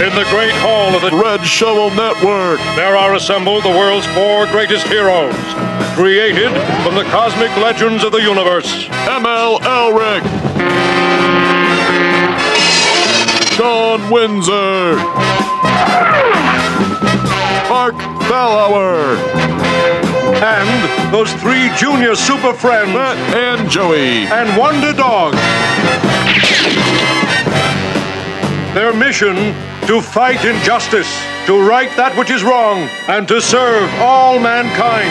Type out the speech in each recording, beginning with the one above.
In the great hall of the Red Shovel Network. there are assembled the world's four greatest heroes, created from the cosmic legends of the universe. ML Elrick. Sean Windsor. Mark Bellauer. And those three junior super friends Matt and Joey. and Wonder Dog. Their mission to fight injustice, to right that which is wrong, and to serve all mankind.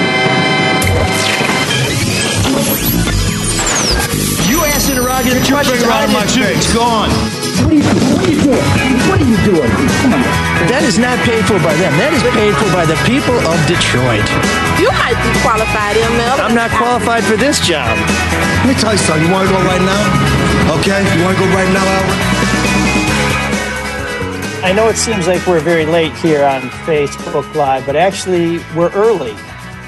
You asked interrogative questions. Bring it I around my did too. face. It's gone. What are you doing? What are you doing? What are you doing? Come on. That is not paid for by them. That is paid for by the people of Detroit. You might be qualified, ML. I'm not qualified for this job. Let me tell you something. You want to go right now? Okay? You want to go right now, Albert? I know it seems like we're very late here on Facebook Live, but actually we're early.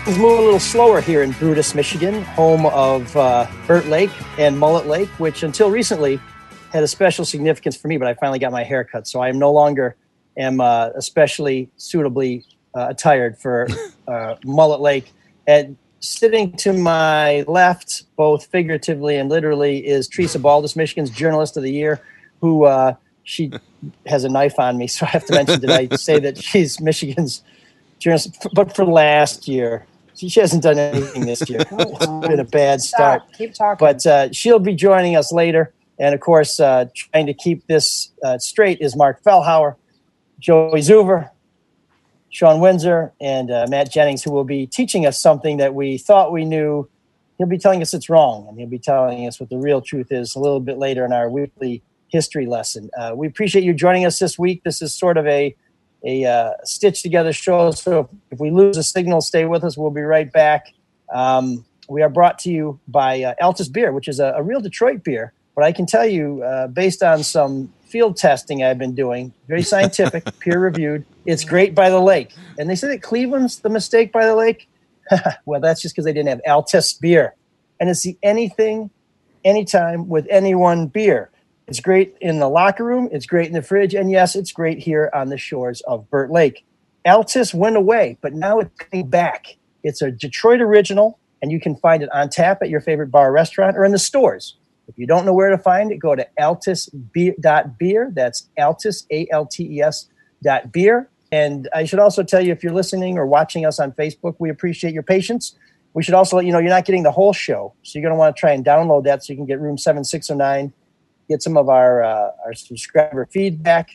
Things move a little slower here in Brutus, Michigan, home of uh, Burt Lake and Mullet Lake, which until recently had a special significance for me. But I finally got my hair cut, so I am no longer am uh, especially suitably uh, attired for uh, Mullet Lake. And sitting to my left, both figuratively and literally, is Teresa Baldus, Michigan's Journalist of the Year, who uh, she has a knife on me, so I have to mention. Did I say that she's Michigan's journalist? But for last year, she she hasn't done anything this year. It's been a bad start. Stop. Keep talking. But uh, she'll be joining us later. And of course, uh, trying to keep this uh, straight is Mark Fellhauer, Joey Zuver, Sean Windsor, and uh, Matt Jennings, who will be teaching us something that we thought we knew. He'll be telling us it's wrong, and he'll be telling us what the real truth is a little bit later in our weekly history lesson. Uh, we appreciate you joining us this week. This is sort of a a uh, stitched together show. So if we lose a signal, stay with us. We'll be right back. Um, we are brought to you by uh, Altes Beer, which is a, a real Detroit beer. But I can tell you, uh, based on some field testing I've been doing, very scientific, peer reviewed, it's great by the lake. And they say that Cleveland's the mistake by the lake. well, that's just because they didn't have Altes Beer. And it's the anything, anytime with anyone beer. It's great in the locker room. It's great in the fridge. And yes, it's great here on the shores of Burt Lake. Altes went away, but now it's coming back. It's a Detroit original, and you can find it on tap at your favorite bar restaurant or in the stores. If you don't know where to find it, go to altesbeer.beer. That's altes, A L T E S dot beer. And I should also tell you if you're listening or watching us on Facebook, we appreciate your patience. We should also let you know you're not getting the whole show. So you're going to want to try and download that so you can get room 7609 get some of our uh, our subscriber feedback,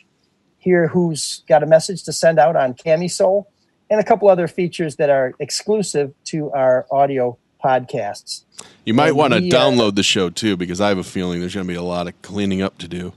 hear who's got a message to send out on Camisole, and a couple other features that are exclusive to our audio podcasts. You might want to we, uh, download the show too, because I have a feeling there's going to be a lot of cleaning up to do.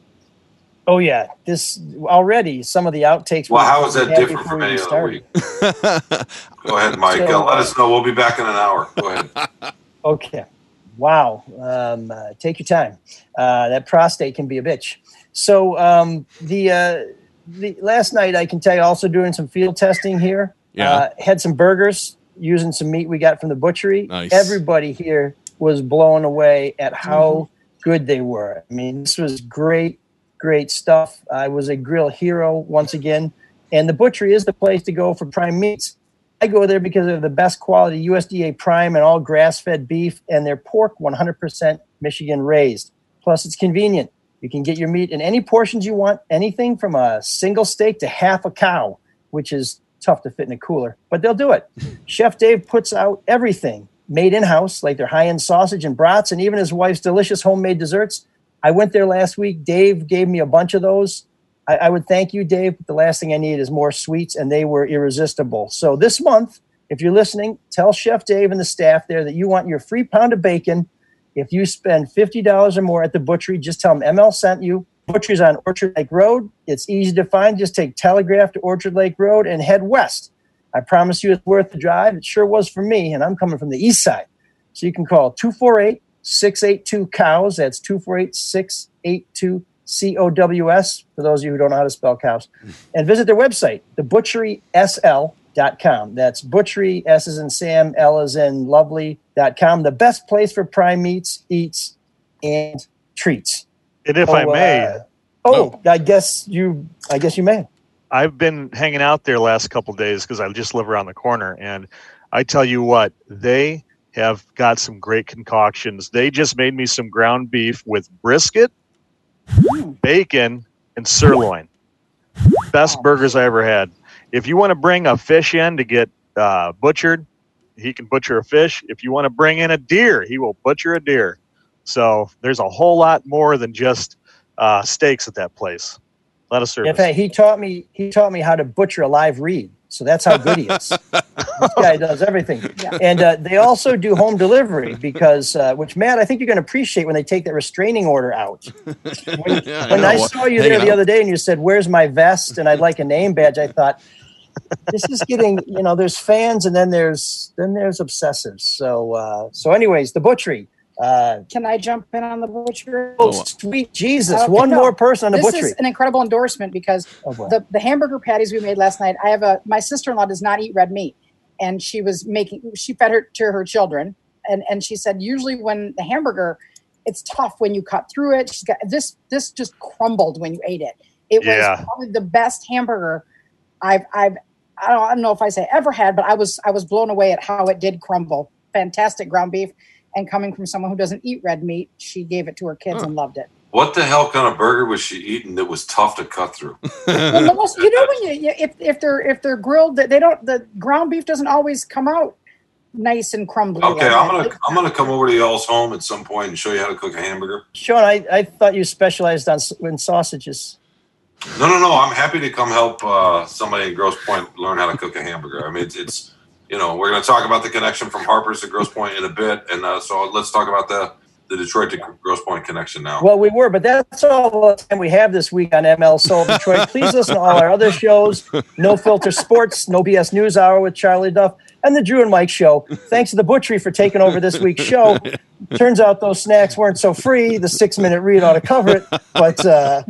Oh yeah, this already some of the outtakes. Well, how is that different from any other week? Go ahead, Mike. So, Uh, let us know. We'll be back in an hour. Go ahead. Okay. Wow. Um, uh, take your time. Uh, that prostate can be a bitch. So um, the uh, the last night I can tell you also doing some field testing here. Yeah. Uh, had some burgers using some meat we got from the butchery. Nice. Everybody here was blown away at how good they were. I mean, this was great, great stuff. I was a grill hero once again, and the butchery is the place to go for prime meats. I go there because of the best quality USDA prime and all grass fed beef and their pork 100% Michigan raised. Plus, it's convenient. You can get your meat in any portions you want, anything from a single steak to half a cow, which is tough to fit in a cooler, but they'll do it. Chef Dave puts out everything made in house, like their high end sausage and brats, and even his wife's delicious homemade desserts. I went there last week. Dave gave me a bunch of those. I, I would thank you, Dave. But the last thing I need is more sweets, and they were irresistible. So this month, if you're listening, tell Chef Dave and the staff there that you want your free pound of bacon. If you spend $50 or more at the butchery, just tell them ML sent you. Butchery's on Orchard Lake Road. It's easy to find. Just take Telegraph to Orchard Lake Road and head west. I promise you it's worth the drive. It sure was for me, and I'm coming from the east side. So you can call 248 682 cows. That's 248 682 COWS for those of you who don't know how to spell cows. And visit their website, thebutcherysl.com. That's butchery, S is in Sam, L is in lovely.com. The best place for prime meats, eats, and treats. And if I Oh, may, uh, oh, I guess you I guess you may. I've been hanging out there last couple days because I just live around the corner, and I tell you what, they have got some great concoctions. They just made me some ground beef with brisket, bacon, and sirloin. Best burgers I ever had. If you want to bring a fish in to get uh, butchered, he can butcher a fish. If you want to bring in a deer, he will butcher a deer. So there's a whole lot more than just uh, steaks at that place. A lot of service. In fact, he taught me he taught me how to butcher a live reed. So that's how good he is. this guy does everything. And uh, they also do home delivery because, uh, which Matt, I think you're going to appreciate when they take that restraining order out. When, Yeah, when I, know. saw you Hang there the on. other day and you said, "Where's my vest?" and I'd like a name badge, I thought this is getting you know there's fans and then there's then there's obsessives. So uh, so anyways, the butchery. Uh, Can I jump in on the butchery? oh, sweet Jesus! Okay, One no. more person on the this butchery. is an incredible endorsement because Oh, the, the hamburger patties we made last night. I have a my sister in law does not eat red meat, and she was making she fed her to her children, and and she said usually when the hamburger, it's tough when you cut through it. She's got this this just crumbled when you ate it. It Yeah. was probably the best hamburger I've I've I don't, I don't know if I say ever had, but I was I was blown away at how it did crumble. Fantastic ground beef. And coming from someone who doesn't eat red meat, she gave it to her kids and loved it. What the hell kind of burger was she eating that was tough to cut through? well, most, you know when you, you if, if they're if they're grilled they don't the ground beef doesn't always come out nice and crumbly Okay, like I'm gonna I'm gonna come over to y'all's home at some point and show you how to cook a hamburger. Sean, I, I thought you specialized on s- in sausages. No, no, no. I'm happy to come help uh, somebody in Grosse Pointe learn how to cook a hamburger. I mean, it's, it's you know we're gonna talk about the connection from Harper's to Grosse Pointe in a bit, and uh, so let's talk about the the Detroit to Grosse Pointe connection now. Well, we were, but that's all the time we have this week on ML Soul Detroit. Please listen to all our other shows No Filter Sports, No BS News Hour with Charlie Duff, and the Drew and Mike Show. Thanks to the Butchery for taking over this week's show. Turns out those snacks weren't so free. The six minute read ought to cover it. But uh,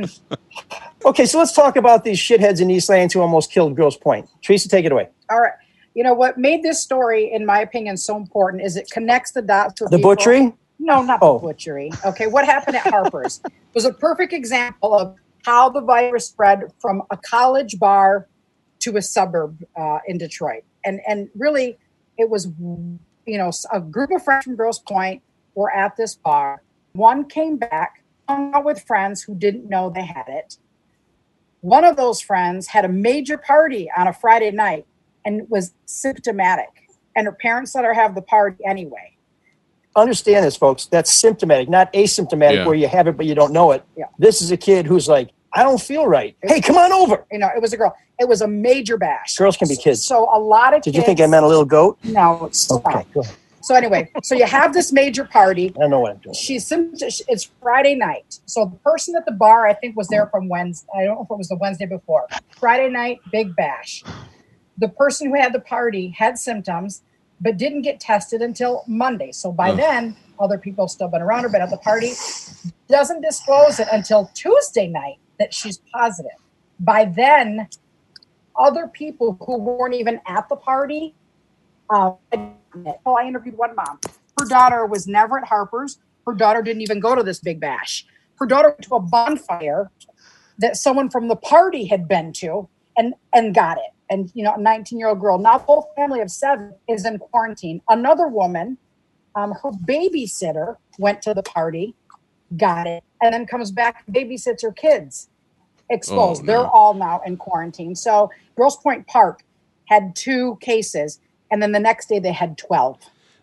okay, so let's talk about these shitheads in East Lansing who almost killed Grosse Pointe. Teresa, take it away. all right you know what made this story in my opinion so important is it connects the dots for The people. Butchery? no not Oh. the butchery okay what happened at harper's was a perfect example of how the virus spread from a college bar to a suburb uh, in detroit and and really it was you know a group of friends from grosse pointe were at this bar one came back hung out with friends who didn't know they had it one of those friends had a major party on a Friday night and was symptomatic, and her parents let her have the party anyway. Understand this, folks. That's symptomatic, not asymptomatic, Yeah. where you have it but you don't know it. Yeah. This is a kid who's like, I don't feel right. Hey, come on over. You know, it was a girl. It was a major bash. Girls can be kids. So a lot of Did kids. you think I meant a little goat? No, stop. Okay, go ahead. So anyway, so you have this major party. I don't know what I'm doing. She's it's Friday night. So the person at the bar, I think, was there from Wednesday. I don't know if it was the Wednesday before. Friday night, big bash. The person who had the party had symptoms, but didn't get tested until Monday. So by then, other people still been around her, but at the party. Doesn't disclose it until Tuesday night that she's positive. By then, other people who weren't even at the party um, oh, I interviewed one mom. Her daughter was never at Harper's. Her daughter didn't even go to this big bash. Her daughter went to a bonfire that someone from the party had been to and and got it. And you know, a 19 year old girl. Now, the whole family of seven is in quarantine. Another woman, um, her babysitter went to the party, got it, and then comes back, babysits her kids, exposed. Oh, They're all now in quarantine. So, Grosse Pointe Park had two cases, and then the next day they had 12.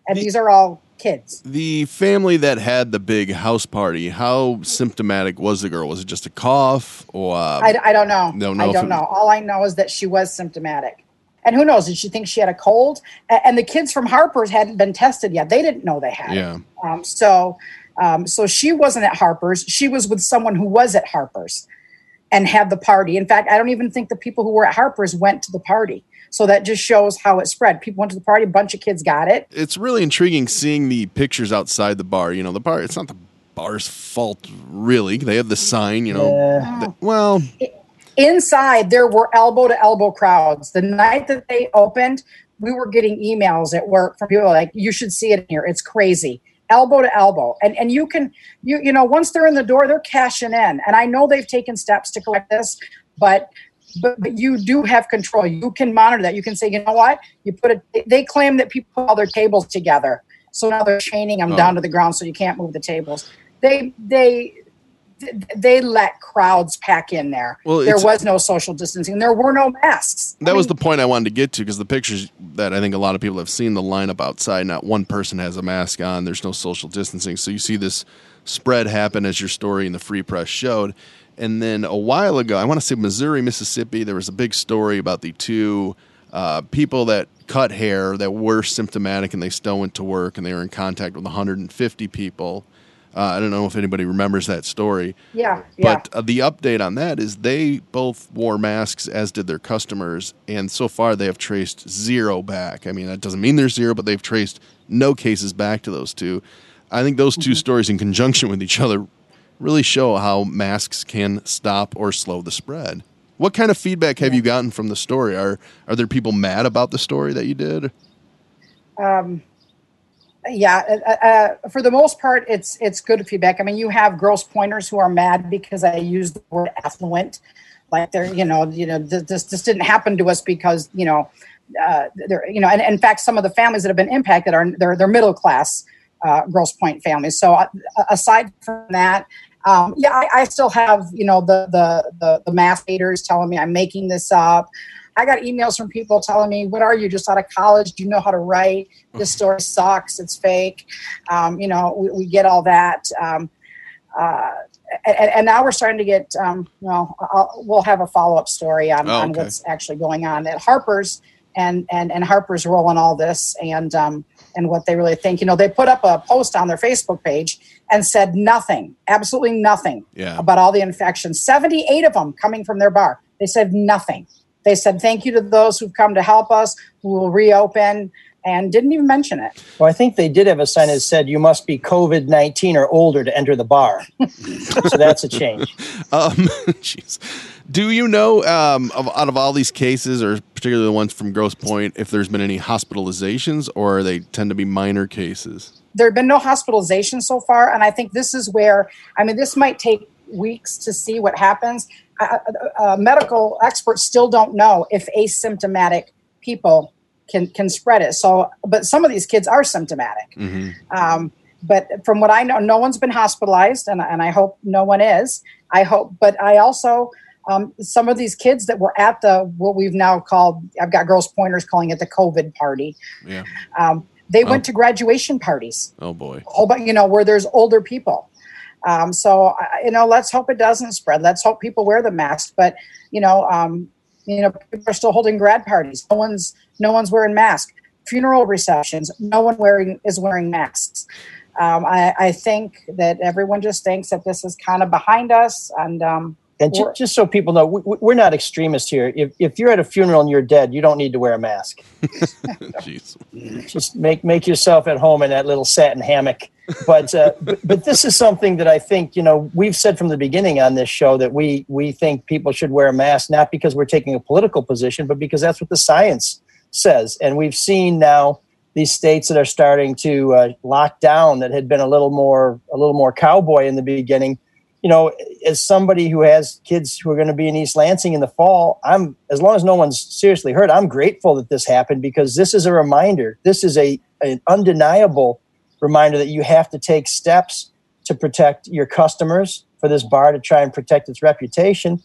And The- these are all kids. The family that had the big house party, how symptomatic was the girl? Was it just a cough or? Uh, I, I don't know. Don't know I don't know. All I know is that she was symptomatic. And who knows? Did she think she had a cold? And the kids from Harper's hadn't been tested yet. They didn't know they had. yeah. Um, so, um, so she wasn't at Harper's. She was with someone who was at Harper's and had the party. In fact, I don't even think the people who were at Harper's went to the party. So that just shows how it spread. People went to the party. A bunch of kids got it. It's really intriguing seeing the pictures outside the bar. You know, the bar, it's not the bar's fault, really. They have the sign, you know. Yeah. The- well, inside there were elbow to elbow crowds the night that they opened we were getting emails at work from people like you should see it in here it's crazy elbow to elbow and and you can you you know once they're in the door they're cashing in and i know they've taken steps to correct this but but, but you do have control. You can monitor that. You can say, you know what? You put it. They claim that people put all their tables together, so now they're chaining them Oh. down to the ground so you can't move the tables. They they they let crowds pack in there. Well, there was no social distancing. There were no masks. That was the point I wanted to get to because the pictures that I think a lot of people have seen the lineup outside, not one person has a mask on. There's no social distancing. So you see this spread happen as your story in the Free Press showed. And then a while ago, I want to say Missouri, Mississippi, there was a big story about the two uh, people that cut hair that were symptomatic and they still went to work and they were in contact with 150 people. Uh, I don't know if anybody remembers that story. Yeah, yeah. But uh, the update on that is they both wore masks, as did their customers, and so far they have traced zero back. I mean, that doesn't mean there's zero, but they've traced no cases back to those two. I think those 2 stories, in conjunction with each other, really show how masks can stop or slow the spread. What kind of feedback have you gotten from the story? Are are there people mad about the story that you did? um, yeah, uh, uh, for the most part, it's it's good feedback. I mean, you have grosse pointers who are mad because I used the word affluent, like they're you know you know th- this this didn't happen to us because you know uh, they're you know and, in fact some of the families that have been impacted are they're they're middle class uh, grosse pointe families. So uh, aside from that. Um, yeah, I, I still have you know the the the, the math haters telling me I'm making this up. I got emails from people telling me, "What are you? Just out of college? Do you know how to write? This story sucks. It's fake." Um, you know, we, we get all that, um, uh, and, and now we're starting to get. Um, well, I'll, we'll have a follow up story on, Oh, on what's actually going on at Harper's, and and and Harper's role in all this, and um, and what they really think. You know, they put up a post on their Facebook page and said nothing, absolutely nothing Yeah. about all the infections. 78 of them coming from their bar. They said nothing. They said thank you to those who've come to help us. We will reopen and didn't even mention it. Well, I think they did have a sign that said you must be COVID 19 or older to enter the bar. so that's a change. Um, jeez. Do you know um, of, out of all these cases, or particularly the ones from Grosse Pointe, if there's been any hospitalizations, or they tend to be minor cases? There have been no hospitalizations so far. And I think this is where, I mean, this might take weeks to see what happens. Uh, uh, medical experts still don't know if asymptomatic people can, can spread it. So, but some of these kids are symptomatic. Um, but from what I know, no one's been hospitalized, and, and I hope no one is. I hope, but I also, um, some of these kids that were at the, what we've now called, I've got girls pointers calling it the COVID party. Yeah. Um, they Oh. went to graduation parties, Oh boy. whole bu- you know, where there's older people. Um, so, you know, let's hope it doesn't spread. Let's hope people wear the mask. But, you know, um, you know, people are still holding grad parties. No one's, no one's wearing masks. Funeral receptions, no one wearing is wearing masks. Um, I, I think that everyone just thinks that this is kind of behind us, and um, And just so people know, we, we're not extremists here. If, if you're at a funeral and you're dead, you don't need to wear a mask. Just make make yourself at home in that little satin hammock. But, uh, but but this is something that I think you know we've said from the beginning on this show that we we think people should wear a mask not because we're taking a political position, but because that's what the science says. And we've seen now these states that are starting to uh, lock down that had been a little more a little more cowboy in the beginning. You know, as somebody who has kids who are going to be in East Lansing in the fall, I'm as long as no one's seriously hurt, I'm grateful that this happened because this is a reminder. This is a an undeniable reminder that you have to take steps to protect your customers for this bar to try and protect its reputation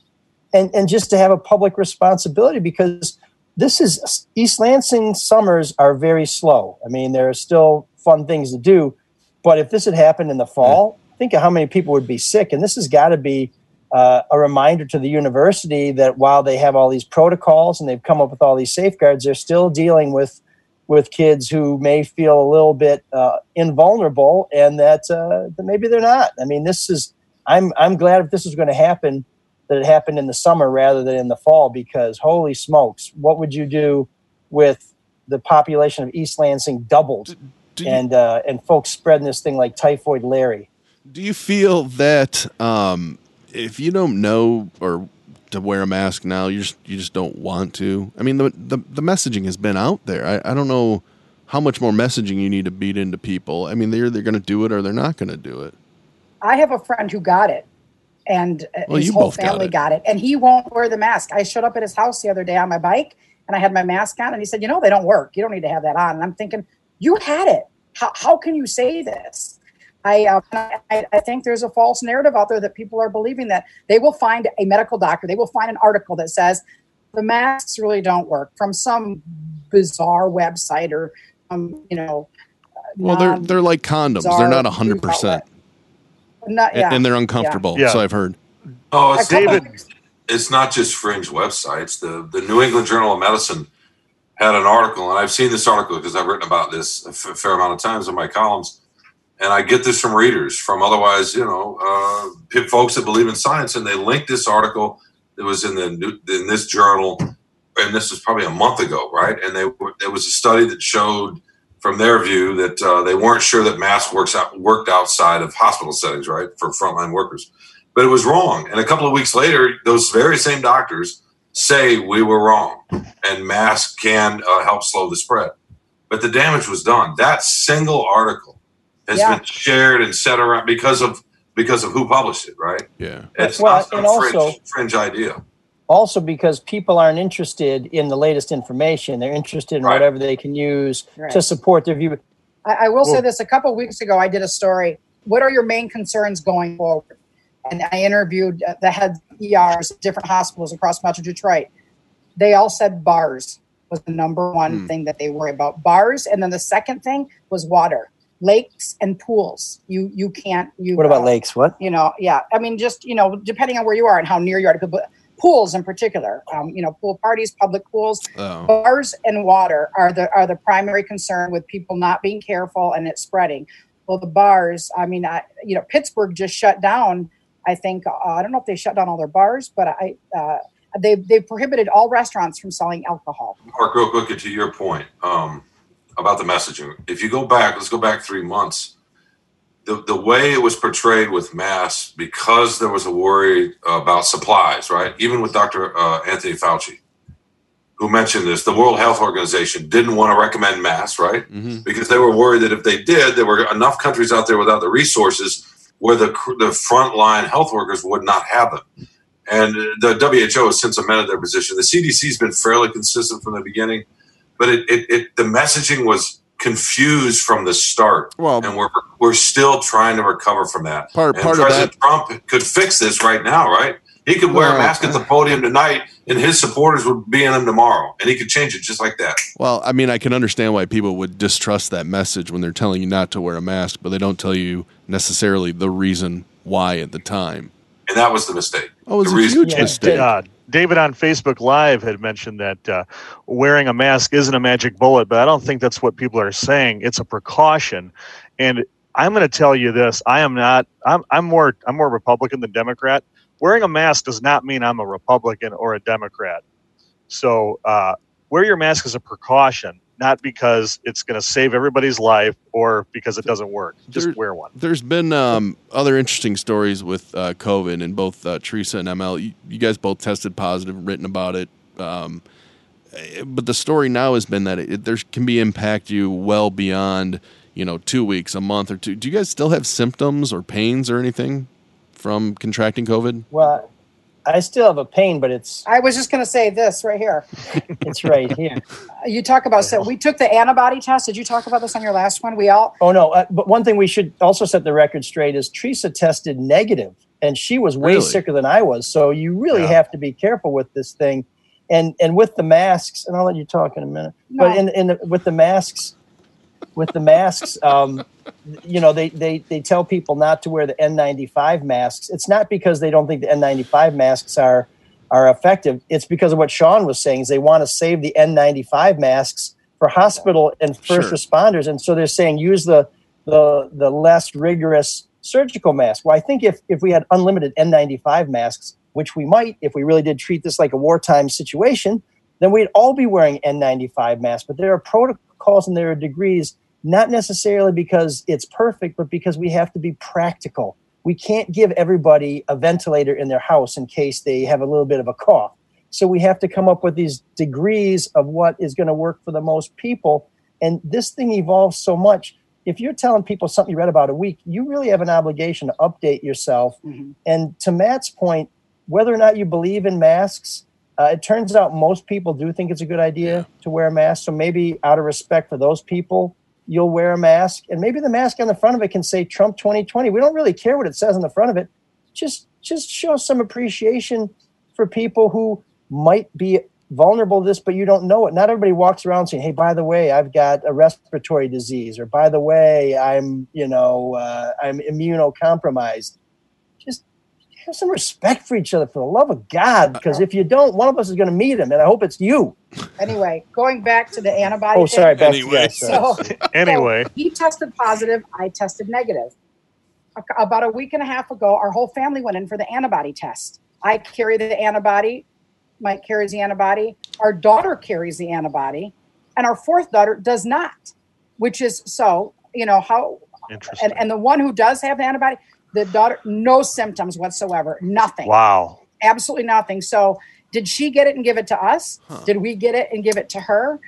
and and just to have a public responsibility because this is East Lansing summers are very slow. I mean, there are still fun things to do, but if this had happened in the fall, think of how many people would be sick. And this has got to be uh, a reminder to the university that while they have all these protocols and they've come up with all these safeguards, they're still dealing with with kids who may feel a little bit uh, invulnerable, and that, uh, that maybe they're not. I mean, this is. I'm I'm glad if this is going to happen that it happened in the summer rather than in the fall because holy smokes, what would you do with the population of East Lansing doubled you, and uh, and folks spreading this thing like typhoid Larry? Do you feel that um, if you don't know or to wear a mask now, you just you just don't want to? I mean, the the, the messaging has been out there. I, I don't know how much more messaging you need to beat into people. I mean, they're they're going to do it or they're not going to do it. I have a friend who got it, and uh, Well, his whole both got family it. got it. And he won't wear the mask. I showed up at his house the other day on my bike, and I had my mask on, and he said, "You know, they don't work. You don't need to have that on." And I'm thinking, "You had it. How, how can you say this?" I, uh, I I think there's a false narrative out there that people are believing that they will find a medical doctor, they will find an article that says the masks really don't work from some bizarre website or um, you know. Well, they're they're like condoms. They're bizarre not hundred percent. Not, yeah, and they're uncomfortable. Yeah. So I've heard. Oh, it's David, it's not just fringe websites. The the New England Journal of Medicine had an article, and I've seen this article because I've written about this a f- fair amount of times in my columns, and I get this from readers, from otherwise, you know, uh, folks that believe in science, and they linked this article that was in the in this journal, and this was probably a month ago, right? And they there was a study that showed, from their view, that uh, they weren't sure that masks works out worked outside of hospital settings, right, for frontline workers but it was wrong. And a couple of weeks later, those very same doctors say we were wrong, and masks can uh, help slow the spread. But the damage was done. That single article has Yeah. been shared and set around because of because of who published it, right? Yeah. It's Well, not some and also- fringe, fringe idea. also because people aren't interested in the latest information. They're interested in Right. whatever they can use Right. to support their view. I, I will say this: a couple of weeks ago, I did a story. What are your main concerns going forward? And I interviewed uh, the heads of ERs, at different hospitals across Metro Detroit. They all said bars was the number one Hmm. thing that they worry about. Bars, and then the second thing was water, lakes and pools. You you can't. You What about uh, lakes? What? you know yeah i mean just you know depending on where you are and how near you are to people pools in particular um, you know pool parties public pools Oh. bars and water are the are the primary concern with people not being careful and it spreading well the bars i mean I, you know pittsburgh just shut down i think uh, i don't know if they shut down all their bars but i uh, they they prohibited all restaurants from selling alcohol Mark, real quick, and to your point um, about the messaging. If you go back, let's go back three months. The, the way it was portrayed with masks, because there was a worry about supplies, right? Even with Dr. Uh, Anthony Fauci, who mentioned this, the World Health Organization didn't want to recommend masks, right? hmm Because they were worried that if they did, there were enough countries out there without the resources where the, the frontline health workers would not have them. And the WHO has since amended their position. The CDC has been fairly consistent from the beginning, but it, it, it the messaging was confused from the start, Well, and we're we're still trying to recover from that. part And part of President that. Trump could fix this right now, right? He could wear Well, a mask at the podium tonight, and his supporters would be in them tomorrow, and he could change it just like that. Well, I mean, I can understand why people would distrust that message when they're telling you not to wear a mask, but they don't tell you necessarily the reason why at the time. And that was the mistake. Oh, was The a reason- huge Yeah. mistake. uh, David on Facebook Live had mentioned that uh, wearing a mask isn't a magic bullet, but I don't think that's what people are saying. It's a precaution, and I'm going to tell you this: I am not. I'm, I'm more. I'm more Republican than Democrat. Wearing a mask does not mean I'm a Republican or a Democrat. So uh, wear your mask as a precaution, not because it's going to save everybody's life or because it doesn't work. Just There- wear one. There's been um, other interesting stories with uh, COVID, and both uh, Teresa and ML, you, you guys both tested positive, written about it. Um, but the story now has been that it, there can be impact you well beyond, you know, two weeks, a month or two. Do you guys still have symptoms or pains or anything from contracting COVID? Well, I still have a pain, but it's i was just going to say this right here it's right here. you talk about so we took the antibody test did you talk about this on your last one we all Oh no! Uh, but one thing we should also set the record straight is Teresa tested negative, and she was way Really? sicker than I was. So you really Yeah. have to be careful with this thing, and and with the masks. And I'll let you talk in a minute. No. But in in the, with the masks, with the masks, um, you know they they they tell people not to wear the N95 masks. It's not because they don't think the N95 masks are are effective. It's because of what Sean was saying. Is they want to save the N95 masks for hospital and first Sure. responders, and so they're saying use the the the less rigorous surgical mask. Well, I think if if we had unlimited N95 masks, which we might if we really did treat this like a wartime situation, then we'd all be wearing N95 masks. But there are protocols and there are degrees, not necessarily because it's perfect, but because we have to be practical. We can't give everybody a ventilator in their house in case they have a little bit of a cough. So we have to come up with these degrees of what is going to work for the most people. And this thing evolves so much. if you're telling people something you read about a week, you really have an obligation to update yourself. Mm-hmm. And to Matt's point, whether or not you believe in masks, uh, it turns out most people do think it's a good idea to wear a mask. So maybe out of respect for those people, you'll wear a mask. And maybe the mask on the front of it can say Trump 2020. We don't really care what it says on the front of it. Just just show some appreciation for people who might be vulnerable to this, but you don't know it. Not everybody walks around saying, "Hey, by the way, I've got a respiratory disease," or "By the way, I'm you know uh, I'm immunocompromised." Just have some respect for each other, for the love of God, because if you don't, one of us is going to meet him, and I hope it's you. Anyway, going back to the antibody. Oh, sorry, thing. Beth. Yes, So, Anyway. so he tested positive. I tested negative. A- About a week and a half ago, our whole family went in for the antibody test. I carry the antibody. Mike carries the antibody. Our daughter carries the antibody, and our fourth daughter does not. Which is so you know how Interesting. and, and the one who does have the antibody, the daughter, no symptoms whatsoever, nothing Wow. absolutely nothing. So, did she get it and give it to us? Did we get it and give it to her?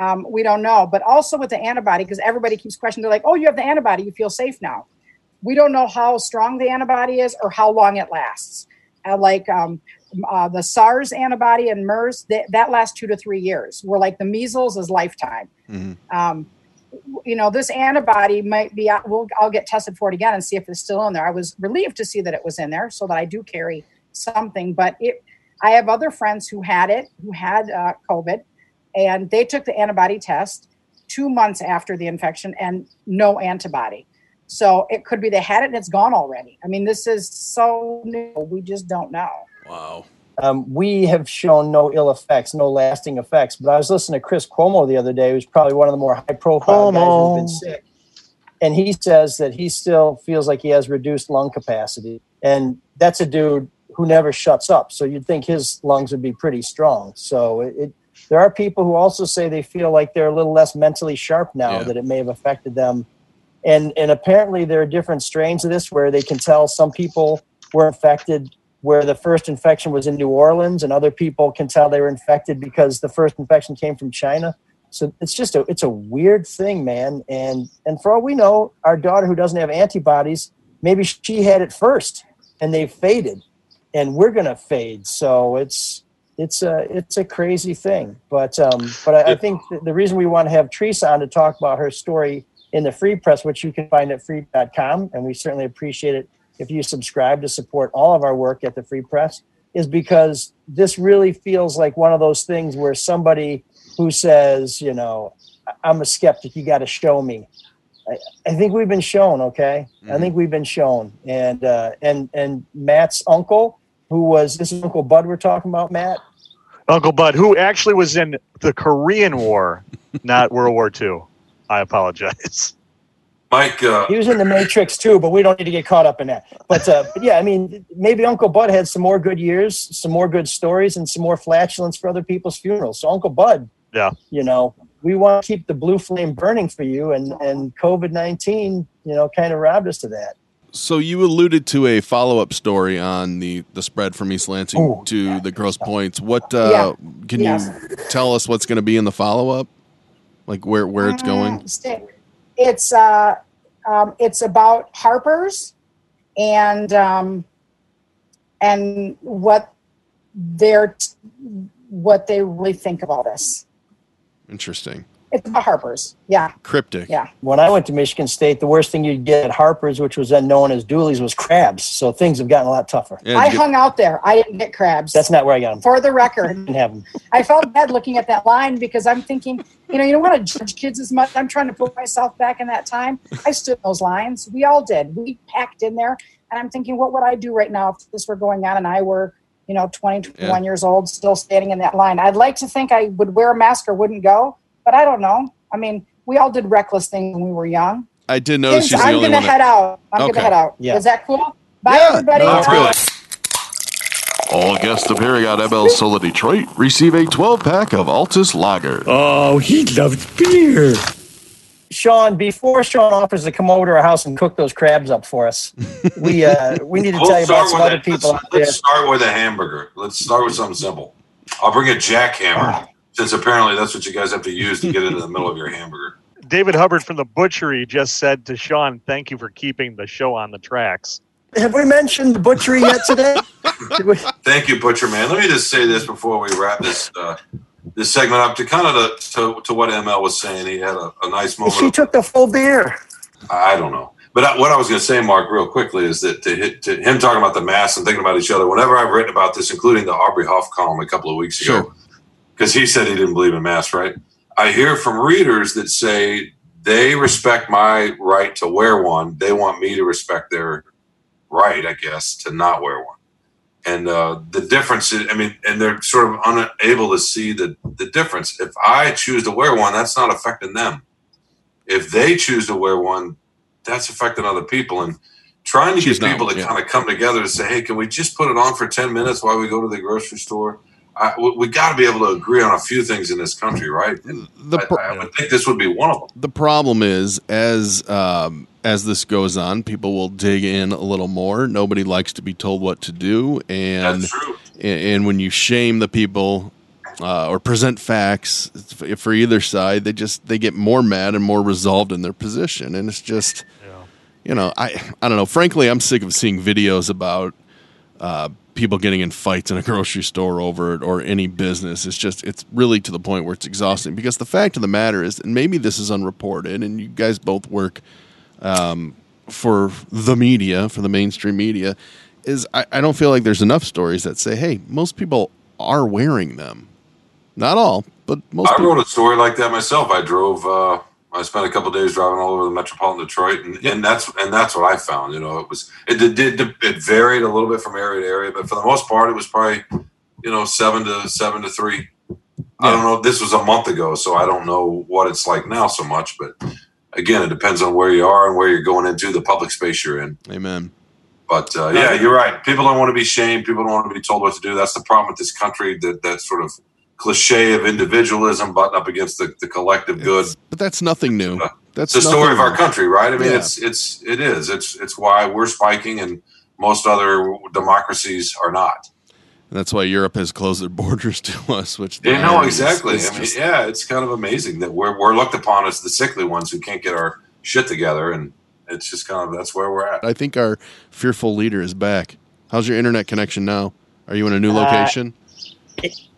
Um, we don't know. But also with the antibody, because everybody keeps questioning, they're like, "Oh, you have the antibody, you feel safe now." We don't know how strong the antibody is or how long it lasts. Uh, like um, uh, the SARS antibody and MERS, that, that lasts two to three years. Where like the measles is lifetime um, you know, this antibody might be, we'll, I'll get tested for it again and see if it's still in there. I was relieved to see that it was in there so that I do carry something, but it, I have other friends who had it, who had uh, COVID, and they took the antibody test two months after the infection and no antibody. So it could be they had it and it's gone already. I mean, this is so new. We just don't know. Wow. Um, we have shown no ill effects, no lasting effects. But I was listening to Chris Cuomo the other day, who's probably one of the more high profile guys who's been sick. And he says that he still feels like he has reduced lung capacity. And that's a dude who never shuts up. So you'd think his lungs would be pretty strong. So it, it there are people who also say they feel like they're a little less mentally sharp now, Yeah. that it may have affected them. And and apparently there are different strains of this where they can tell some people were infected where the first infection was in New Orleans, and other people can tell they were infected because the first infection came from China. So it's just a it's a weird thing, man. And and for all we know, our daughter who doesn't have antibodies, maybe she had it first, and they faded, and we're gonna fade. So it's it's a it's a crazy thing. But um, but I, I think the reason we want to have Teresa on to talk about her story in the free press, which you can find at freep.com, and we certainly appreciate it if you subscribe to support all of our work at the Free Press, is because this really feels like one of those things where somebody who says, you know, "I- I'm a skeptic, you got to show me. I, I think we've been shown, okay? I think we've been shown, and uh, and and Matt's uncle, who was this is Uncle Bud we're talking about, Matt. Uncle Bud, who actually was in the Korean War, not World War II. I apologize. Mike, uh, He was in the Matrix too, but we don't need to get caught up in that. But, uh, but yeah, I mean, maybe Uncle Bud had some more good years, some more good stories, and some more flatulence for other people's funerals. So Uncle Bud, Yeah. you know, we want to keep the blue flame burning for you, and and COVID nineteen, you know, kind of robbed us of that. So you alluded to a follow up story on the the spread from East Lansing Oh, to the Grosse Pointes. What uh, can Yes. you tell us what's going to be in the follow up? Like where where it's going? Mm, stay- It's uh, um, it's about Harper's and um, and what they're what they really think all this. Interesting. It's about Harper's, yeah, Cryptic. yeah. When I went to Michigan State, the worst thing you'd get at Harper's, which was then known as Dooley's, was crabs. So things have gotten a lot tougher. Yeah, I get- hung out there. I didn't get crabs. That's not where I got them. for the record. Didn't have them. I felt bad looking at that line because I'm thinking, you know, you don't want to judge kids as much. I'm trying to put myself back in that time. I stood in those lines. We all did. We packed in there. And I'm thinking, what would I do right now if this were going on and I were, you know, 20, 21 years old, still standing in that line? I'd like to think I would wear a mask or wouldn't go, but I don't know. I mean, we all did reckless things when we were young. I did notice James, she's the I'm only going to one. head out. I'm gonna head out. Yeah. Is that cool? Bye, Yeah, everybody. no, that's Bye. good. All guests appearing on ML Sola Detroit receive a 12 pack of Altes Lager. Oh, he loves beer. Sean, before Sean offers to come over to our house and cook those crabs up for us, we uh, we need to we'll tell you about some other a, people let's, out there. let's start with a hamburger. Let's start with something simple. I'll bring a jackhammer, since apparently that's what you guys have to use to get into the middle of your hamburger. David Hubbard from the butchery just said to Sean, "Thank you for keeping the show on the tracks." Have we mentioned the butchery yet today? Thank you, Butcher Man. Let me just say this before we wrap this uh, this segment up to kind of the, to, to what ML was saying. He had a, a nice moment. She of- took the full beer. I don't know. But I- what I was going to say, Mark, real quickly, is that to, hit, to him talking about the mass and thinking about each other, whenever I've written about this, including the Aubrey Huff column a couple of weeks ago, because he said he didn't believe in masks, right? I hear from readers that say they respect my right to wear one. They want me to respect their right, I guess, to not wear one. And uh, the difference is, I mean, and they're sort of unable to see the, the difference. If I choose to wear one, that's not affecting them. If they choose to wear one, that's affecting other people. And trying to Choose get not, people to yeah. kind of come together to say, hey, can we just put it on for 10 minutes while we go to the grocery store? I, we, we got to be able to agree on a few things in this country, right? And The I, I would think this would be one of them. the problem is as um, as this goes on, people will dig in a little more. Nobody likes to be told what to do, and That's true. and, and when you shame the people uh, or present facts for either side, they just they get more mad and more resolved in their position, and it's just you know I I don't know. Frankly, I'm sick of seeing videos about uh, people getting in fights in a grocery store over it or any business. It's just it's really to the point where it's exhausting. Because the fact of the matter is, and maybe this is unreported, and you guys both work um, for the media, for the mainstream media, is I, I don't feel like there's enough stories that say, hey, most people are wearing them. Not all, but most. I people. wrote a story like that myself. I drove. Uh, I spent a couple days driving all over the metropolitan Detroit, and, and that's and that's what I found. You know, it was it did, did it varied a little bit from area to area, but for the most part, it was probably you know seven to seven to three. I don't know. This was a month ago, so I don't know what it's like now so much. But again, it depends on where you are and where you're going into the public space you're in. Amen. But uh, yeah, you're right. People don't want to be shamed. People don't want to be told what to do. That's the problem with this country. That that sort of cliche of individualism button up against the, the collective good. But that's nothing new. That's the story of our new. country, right? I mean, Yeah. it's it's it is. It's it's why we're spiking and most other democracies are not. And that's why Europe has closed their borders to us, which the Yeah, no, irony is- exactly. is I mean, just- yeah, it's kind of amazing that we're we're looked upon as the sickly ones who can't get our shit together, and it's just kind of that's where we're at. I think our fearful leader is back. How's your internet connection now? Are you in a new Uh, location?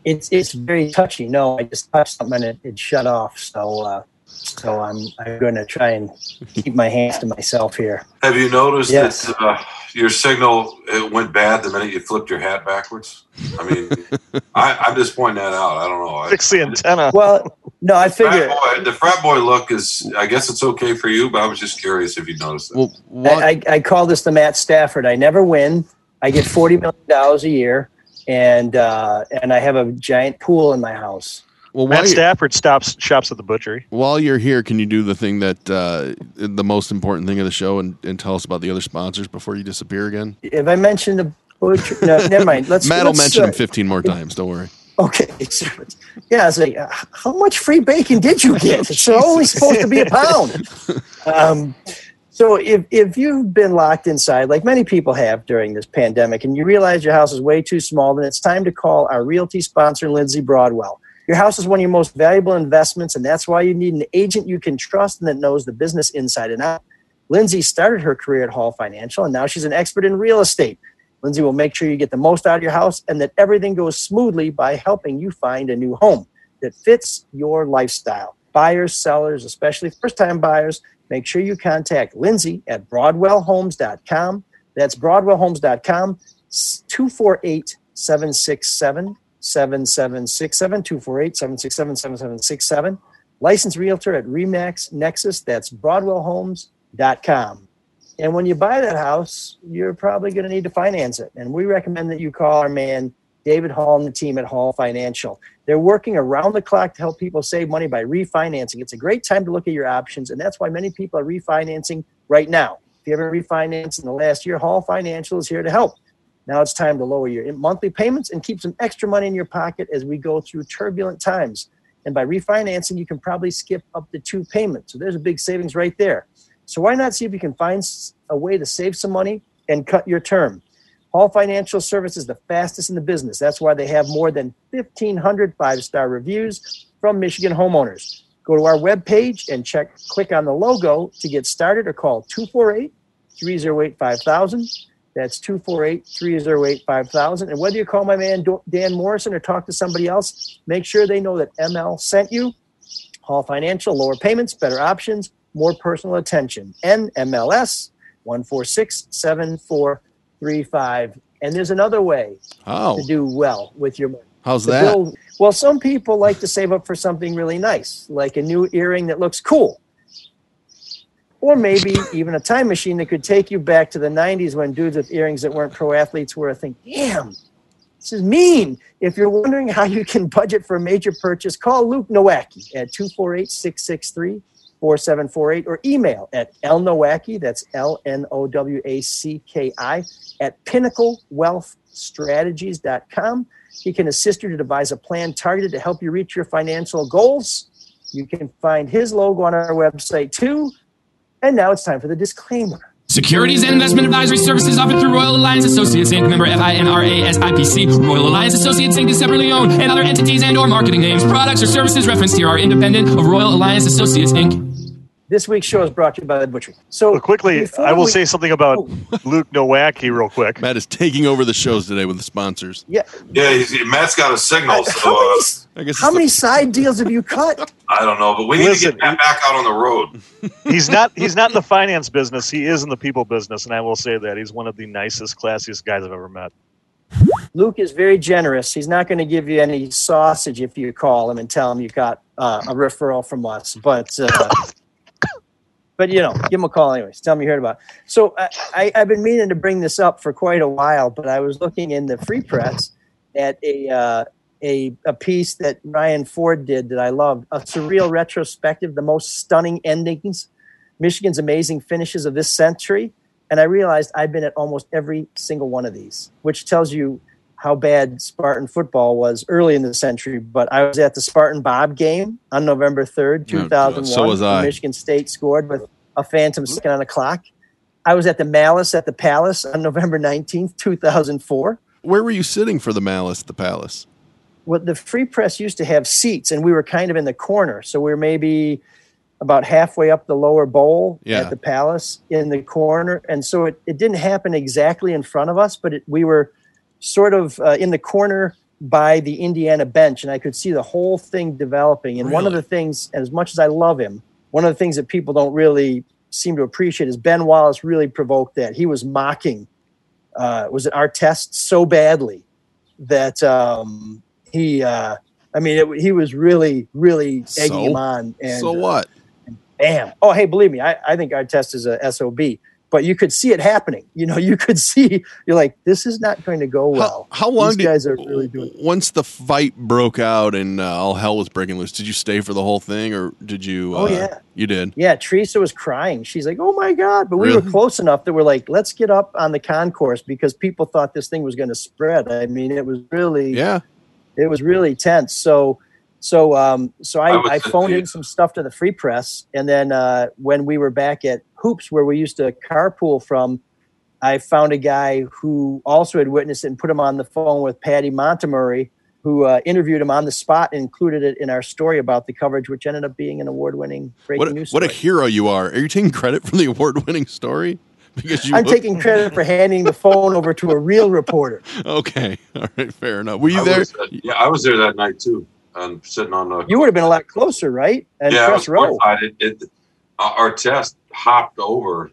It's it's very touchy. No, I just touched something and it, it shut off. So uh, so I'm I'm going to try and keep my hands to myself here. Have you noticed Yes. that uh, your signal it went bad the minute you flipped your hat backwards? I mean, I, I'm just pointing that out. I don't know. Fix the antenna. Well, no, I figure frat boy, the frat boy look is. I guess it's okay for you, but I was just curious if you noticed that. Well, I, I, I call this the Matt Stafford. I never win. I get forty million dollars a year, and uh, and I have a giant pool in my house. Well, Matt Stafford stops shops at the butchery. while you're here, can you do the thing that uh, the most important thing of the show and, and tell us about the other sponsors before you disappear again? If I mention the butcher, no, never mind. Let's. Matt will let's, mention uh, him 15 more times. Don't worry. Okay, yeah, I was like, uh, how much free bacon did you get? It's only supposed to be a pound. Um, so if if you've been locked inside, like many people have during this pandemic, and you realize your house is way too small, then it's time to call our realty sponsor, Lindsay Broadwell. Your house is one of your most valuable investments, and that's why you need an agent you can trust and that knows the business inside and out. Lindsay started her career at Hall Financial, and now she's an expert in real estate. Lindsay will make sure you get the most out of your house and that everything goes smoothly by helping you find a new home that fits your lifestyle. Buyers, sellers, especially first time buyers, make sure you contact Lindsay at BroadwellHomes.com. That's BroadwellHomes.com, 248 767 7767, 248 767 7767. Licensed realtor at Remax Nexus. That's BroadwellHomes.com. And when you buy that house, you're probably going to need to finance it. And we recommend that you call our man, David Hall, and the team at Hall Financial. They're working around the clock to help people save money by refinancing. It's a great time to look at your options, and that's why many people are refinancing right now. If you haven't refinanced in the last year, Hall Financial is here to help. Now it's time to lower your monthly payments and keep some extra money in your pocket as we go through turbulent times. And by refinancing, you can probably skip up to two payments. So there's a big savings right there. So why not see if you can find a way to save some money and cut your term? Hall Financial Services, is the fastest in the business. That's why they have more than 1,500 five star reviews from Michigan homeowners. Go to our webpage and check, click on the logo to get started or call 248 308 5000. That's 248 308 5000. And whether you call my man Dan Morrison or talk to somebody else, make sure they know that ML sent you. Hall Financial, lower payments, better options, more personal attention. NMLS 146 7435. And there's another way Oh, to do well with your money. how's To that? build- well, some people like to save up for something really nice, like a new earring that looks cool. Or maybe even a time machine that could take you back to the 90s when dudes with earrings that weren't pro athletes were a thing. Damn, this is mean. If you're wondering how you can budget for a major purchase, call Luke Nowacki at 248 663 4748 or email at lnowacki, that's L N O W A C K I, at pinnaclewealthstrategies.com. He can assist you to devise a plan targeted to help you reach your financial goals. You can find his logo on our website too. And now it's time for the disclaimer. Securities and investment advisory services offered through Royal Alliance Associates Inc. Member FINRA SIPC. Royal Alliance Associates Inc. is separately owned, and other entities and/or marketing names, products, or services referenced here are independent of Royal Alliance Associates Inc. This week's show is brought to you by the Butchery. So Well, quickly, I will we- say something about Luke Nowacki real quick. Matt is taking over the shows today with the sponsors. Yeah. Yeah, he's, Matt's got a signal, so How many, uh, I guess how it's many side deals have you cut? I don't know, but we need to get Matt back out on the road. He's not he's not in the finance business. He is in the people business, and I will say that he's one of the nicest, classiest guys I've ever met. Luke is very generous. He's not going to give you any sausage if you call him and tell him you got uh, a referral from us. But uh, but you know, give him a call anyways. Tell him you heard about. It. So I, I, I've been meaning to bring this up for quite a while, but I was looking in the free press at a uh, a a piece that Ryan Ford did that I loved, a surreal retrospective, the most stunning endings, Michigan's amazing finishes of this century. And I realized I've been at almost every single one of these, which tells you how bad Spartan football was early in the century. But I was at the Spartan Bob game on November 3rd, Oh, 2001. so was I. Michigan State scored with a phantom second on the clock. I was at the Malice at the Palace on November 19th, 2004. Where were you sitting for the Malice at the Palace? Well, the Free Press used to have seats, and we were kind of in the corner. So we were maybe about halfway up the lower bowl Yeah. at the Palace in the corner. And so it, it didn't happen exactly in front of us, but it, we were sort of uh, in the corner by the Indiana bench, and I could see the whole thing developing. And one of the things, as much as I love him, one of the things that people don't really seem to appreciate is Ben Wallace really provoked that. He was mocking, uh, was it Artest so badly that um, he, uh, I mean, it, he was really, really egging So? him on. And, so uh, what? bam. Oh, hey, believe me, I, I think Artest is a SOB. But you could see it happening. You know, you could see. You're like, this is not going to go well. how, how long These did guys are really doing? once the fight broke out and uh, all hell was breaking loose? Did you stay for the whole thing, or did you? Oh, uh, yeah. you did. Yeah, Teresa was crying. She's like, "Oh my god!" But we Really? were close enough that we're like, "Let's get up on the concourse" because people thought this thing was going to spread. I mean, it was really, Yeah, it was really tense. So, so, um, so I, I I, phoned in some stuff to the Free Press, and then uh, when we were back at Hoops, where we used to carpool from, I found a guy who also had witnessed it and put him on the phone with Patty Montemurri, who uh, interviewed him on the spot and included it in our story about the coverage, which ended up being an award-winning breaking what a, news. what a hero you are! Are you taking credit for the award-winning story? Because you I'm taking credit for handing the phone over to a real reporter. Okay, all right, fair enough. Were you I there? was, uh, yeah, I was there that night too, and sitting on the. You would have been a lot closer, right? And yeah, I was row. It, it, uh, Artest hopped over,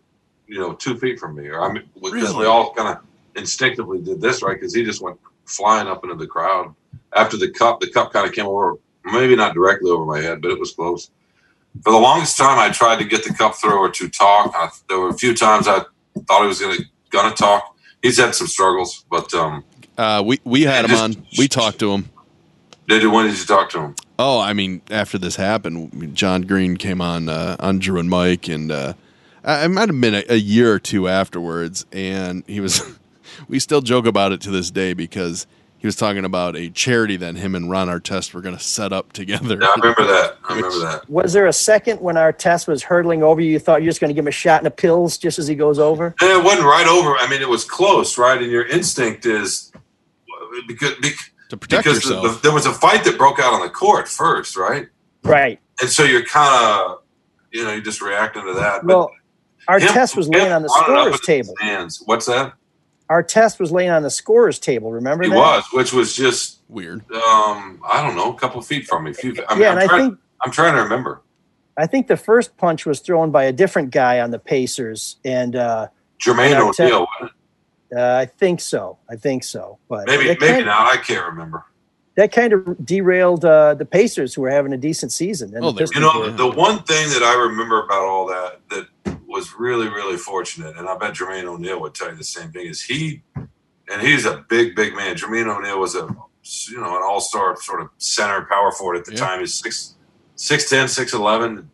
you know, two feet from me. Or I mean, because Really? we all kind of instinctively did this, right? Because he just went flying up into the crowd after the cup. The cup kind of came over, maybe not directly over my head, but it was close. For the longest time, I tried to get the cup thrower to talk. I, there were a few times I thought he was going to gonna talk. He's had some struggles, but um, Uh, we we had him Just- on. We talked to him. did you? When did you talk to him? Oh, I mean, after this happened, John Green came on uh, on Drew and Mike, and uh, I, it might have been a, a year or two afterwards, and he was. we still joke about it to this day because he was talking about a charity that him and Ron Artest were going to set up together. Yeah, I remember that. I remember that. Was there a second when Artest was hurtling over you? You thought you were just going to give him a shot in the pills just as he goes over? And it wasn't right over. I mean, it was close, right? And your instinct is because bec- to protect because yourself. the, there was a fight that broke out on the court first, right? Right. and so you're kind of, you know, you're just reacting to that. Well, our him- test was him laying on the scorers table. stands- What's that? Artest was laying on the scorers table. Remember It that? was, which was just weird. Um, I don't know, a couple feet from me. Few, I mean, Yeah, I'm, and I trying, think- I'm trying to remember. I think the first punch was thrown by a different guy on the Pacers, and uh, Jermaine and O'Neal. Wasn't it? Uh, I think so. I think so. But Maybe, maybe kind, not. I can't remember. that kind of derailed uh, the Pacers, who were having a decent season. And Oh, the You know, the one thing that I remember about all that that was really, really fortunate, and I bet Jermaine O'Neal would tell you the same thing, is he, and he's a big, big man. Jermaine O'Neal was a, you know, an all-star sort of center power forward at the Yeah. time. He's six, six ten, six eleven,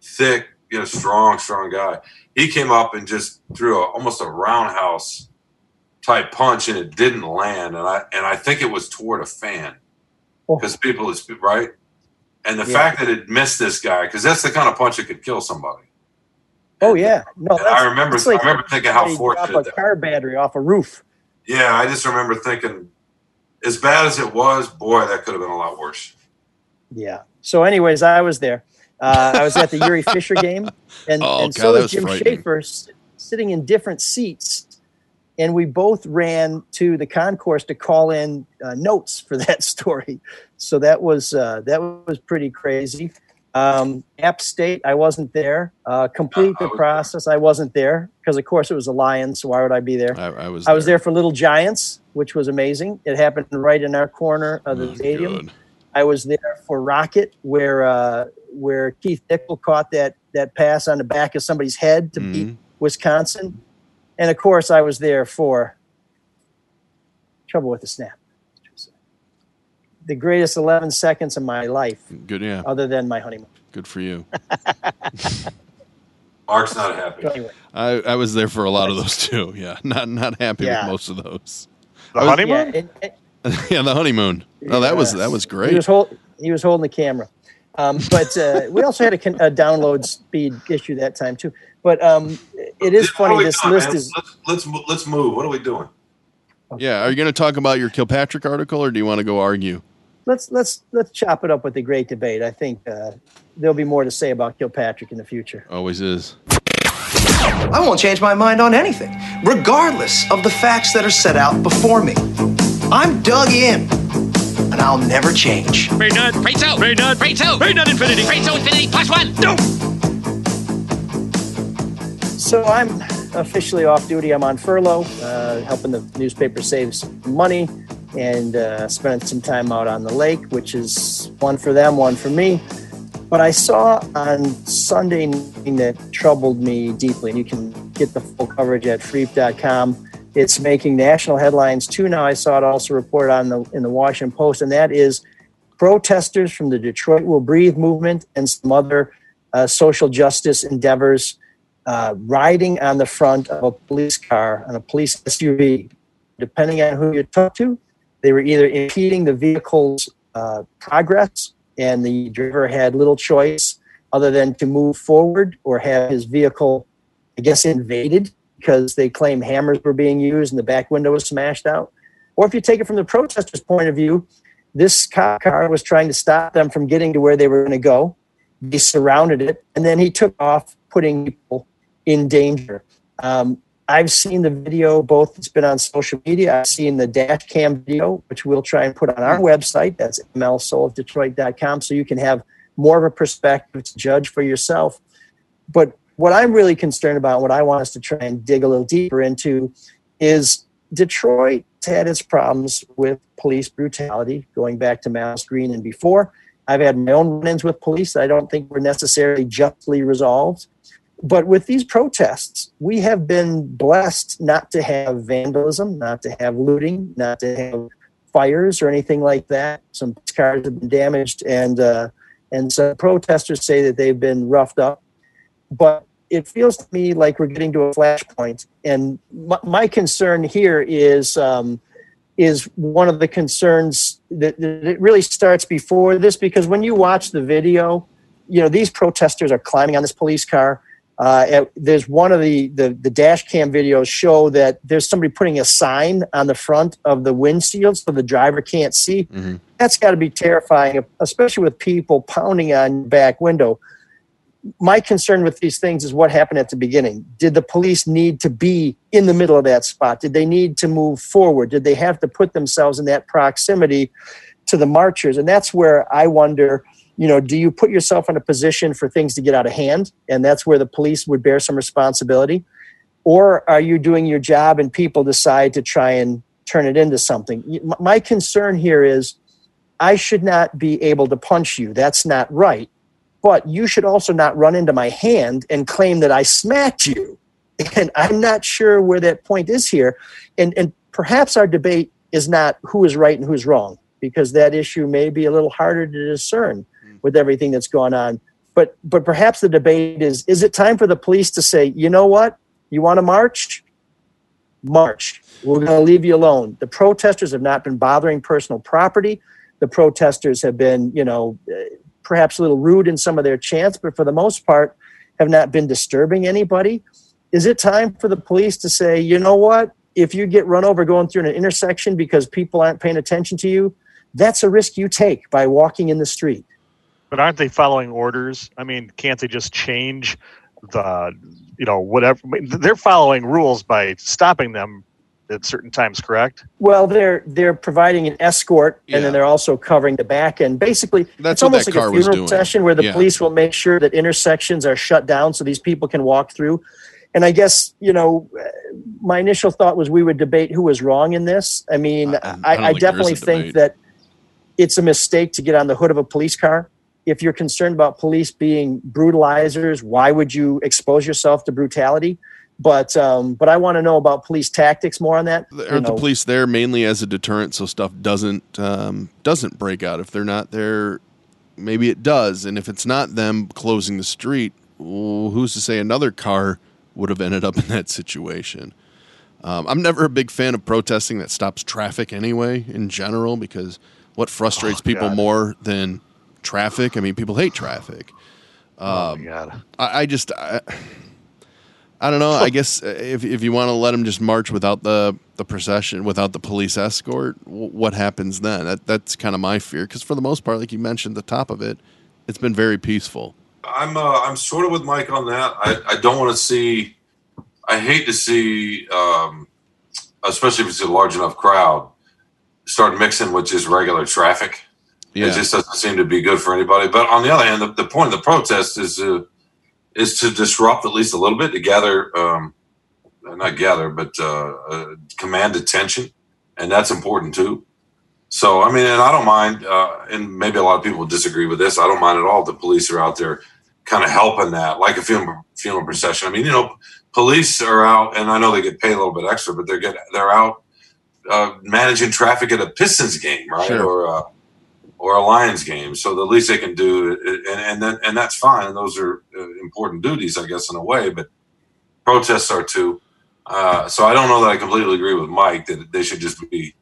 thick, you know, strong, strong guy. He came up and just threw a, almost a roundhouse type punch, and it didn't land. And I and I think it was toward a fan Oh. because people is right. And the Yeah. fact that it missed this guy, because that's the kind of punch that could kill somebody. oh yeah, no, And I remember, like I remember thinking how somebody fortunate. a That, car battery off a roof. yeah, I just remember thinking, as bad as it was, boy, that could have been a lot worse. Yeah. So, anyways, I was there. Uh, I was at the Yuri Fisher game, and, Oh, and God, so that was was Jim frightening. Schaefer sitting in different seats. And we both ran to the concourse to call in uh, notes for that story. So that was uh, that was pretty crazy. Um, App State, I wasn't there. Uh, complete the there. process, I wasn't there because, of course, it was a lion. So why would I be there? I, I was. I was there for Little Giants, which was amazing. It happened right in our corner of the Oh, stadium. good. I was there for Rocket, where uh, where Keith Nichol caught that that pass on the back of somebody's head to beat Mhm. Wisconsin, and of course I was there for Trouble with the Snap, the greatest 11 seconds of my life, Good, yeah. other than my honeymoon. Good for you. Mark's not happy. Anyway, I, I was there for a lot of those too. Yeah, not not happy Yeah. with most of those. The was- honeymoon? yeah, and- and- yeah, the honeymoon. Oh, that was that was He great. was, hold, he was holding the camera. Um, but uh, we also had a, con- a download speed issue that time too. But um, it is funny. This doing, list man? is Let's let's let's move. What are we doing? Yeah, are you going to talk about your Kilpatrick article, or do you want to go argue? let's let's let's chop it up with the great debate. I think uh, there'll be more to say about Kilpatrick in the future. Always is. I won't change my mind on anything, regardless of the facts that are set out before me. I'm dug in, and I'll never change. Very nut. Very two. Very nut. Very two. Very nut infinity. Very two infinity plus one. No. So I'm officially off duty. I'm on furlough, uh, helping the newspaper save some money and uh, spending some time out on the lake, which is one for them, one for me. But I saw on Sunday that troubled me deeply, and you can get the full coverage at freep.com. It's making national headlines too now. I saw it also reported on the in the Washington Post, and that is protesters from the Detroit Will Breathe movement and some other uh, social justice endeavors uh, riding on the front of a police car on a police SUV. Depending on who you talk to, they were either impeding the vehicle's uh, progress, and the driver had little choice other than to move forward or have his vehicle, I guess, invaded because they claim hammers were being used and the back window was smashed out. Or if you take it from the protesters' point of view, this cop car was trying to stop them from getting to where they were going to go. They surrounded it, and then he took off, putting people in danger. Um, I've seen the video, both it's been on social media. I've seen the dash cam video, which we'll try and put on our website. That's mlsoulofdetroit.com, so you can have more of a perspective to judge for yourself. But what I'm really concerned about, what I want us to try and dig a little deeper into, is Detroit had its problems with police brutality going back to Malice Green and before. I've had my own run-ins with police that I don't think were necessarily justly resolved. But with these protests, we have been blessed not to have vandalism, not to have looting, not to have fires or anything like that. Some cars have been damaged, and uh, and some protesters say that they've been roughed up. But it feels to me like we're getting to a flashpoint, and my, my concern here is um, is one of the concerns that, that it really starts before this because when you watch the video, you know these protesters are climbing on this police car. Uh, and there's one of the, the the dash cam videos show that there's somebody putting a sign on the front of the windshield so the driver can't see. Mhm. that's got to be terrifying, especially with people pounding on your back window. My concern with these things is what happened at the beginning. Did the police need to be in the middle of that spot? Did they need to move forward? Did they have to put themselves in that proximity to the marchers? And that's where I wonder you know, do you put yourself in a position for things to get out of hand? And that's where the police would bear some responsibility. Or are you doing your job and people decide to try and turn it into something? My concern here is I should not be able to punch you. That's not right. But you should also not run into my hand and claim that I smacked you. And I'm not sure where that point is here. And, and perhaps our debate is not who is right and who's wrong, because that issue may be a little harder to discern with everything that's gone on. But but perhaps the debate is: is it time for the police to say, you know what, you want to march, march. We're going to leave you alone. The protesters have not been bothering personal property. The protesters have been, you know, eh, perhaps a little rude in some of their chants, but for the most part, have not been disturbing anybody. Is it time for the police to say, you know what? If you get run over going through an intersection because people aren't paying attention to you, that's a risk you take by walking in the street. But aren't they following orders? I mean, can't they just change the, you know, whatever? They're following rules by stopping them at certain times, correct? Well, they're they're providing an escort, Yeah. and then they're also covering the back end. Basically, That's it's almost that like a funeral doing. session where the Yeah. police will make sure that intersections are shut down so these people can walk through. And I guess you know, uh, my initial thought was we would debate who was wrong in this. I mean, I, I don't I, think there is definitely think that it's a mistake to get on the hood of a police car. If you're concerned about police being brutalizers, why would you expose yourself to brutality? But um, but I want to know about police tactics more on that. Aren't the know, police there mainly as a deterrent so stuff doesn't um, doesn't break out? If they're not there, maybe it does. And if it's not them closing the street, who's to say another car would have ended up in that situation? Um, I'm never a big fan of protesting that stops traffic anyway, in general, because what frustrates Oh, people God. more than traffic? I mean, people hate traffic. oh Um, my god. I, I just I, I don't know. I guess uh, if if you want to let them just march without the the procession, without the police escort, w- what happens then? That that's kind of my fear. Because for the most part, like you mentioned, the top of it, it's been very peaceful. I'm uh, I'm sort of with Mike on that. I, I don't want to see. I hate to see, um, especially if it's a large enough crowd, start mixing with just regular traffic. Yeah, It just doesn't seem to be good for anybody. But on the other hand, the, the point of the protest is to is to disrupt at least a little bit to gather, um, not gather, but uh, uh, command attention, and that's important too. So I mean, and I don't mind, uh, and maybe a lot of people will disagree with this. I don't mind at all. The police are out there, kind of helping that, like a funeral funeral procession. I mean, you know, police are out, and I know they get paid a little bit extra, but they're get they're out uh, managing traffic at a Pistons game, right, Sure. or uh, or a Lions game. So the least they can do, and and then, and that's fine. And those are uh, important duties, I guess, in a way. But protests are too. Uh, so I don't know that I completely agree with Mike that they should just be.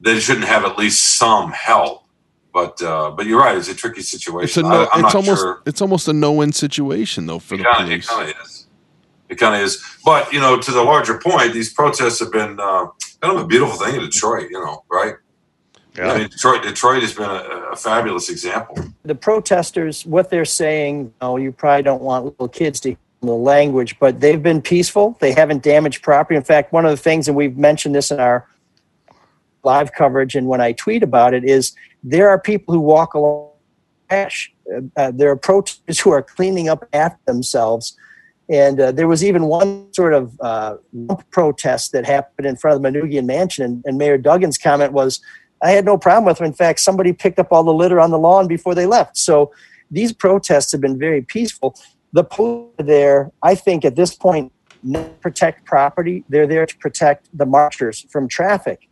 They shouldn't have at least some help. But uh, but you're right. It's a tricky it's a situation. no, I, it's not almost sure. it's almost a no win situation though for the It kinda, it kind of is. It kind of is. But you know, to the larger point, these protests have been uh, kind of a beautiful thing in Detroit. You know, right? I mean, Detroit. Detroit has been a, a fabulous example. the protesters, what they're saying, oh, you probably don't want little kids to hear the language, but they've been peaceful. They haven't damaged property. In fact, one of the things, and we've mentioned this in our live coverage and when I tweet about it, is there are people who walk along trash. Uh, uh, there are protesters who are cleaning up after themselves. And uh, there was even one sort of uh, protest that happened in front of the Manoogian Mansion. And, and Mayor Duggan's comment was, I had no problem with them. In fact, somebody picked up all the litter on the lawn before they left. So these protests have been very peaceful. The police there, I think, at this point, protect property. They're there to protect the marchers from traffic.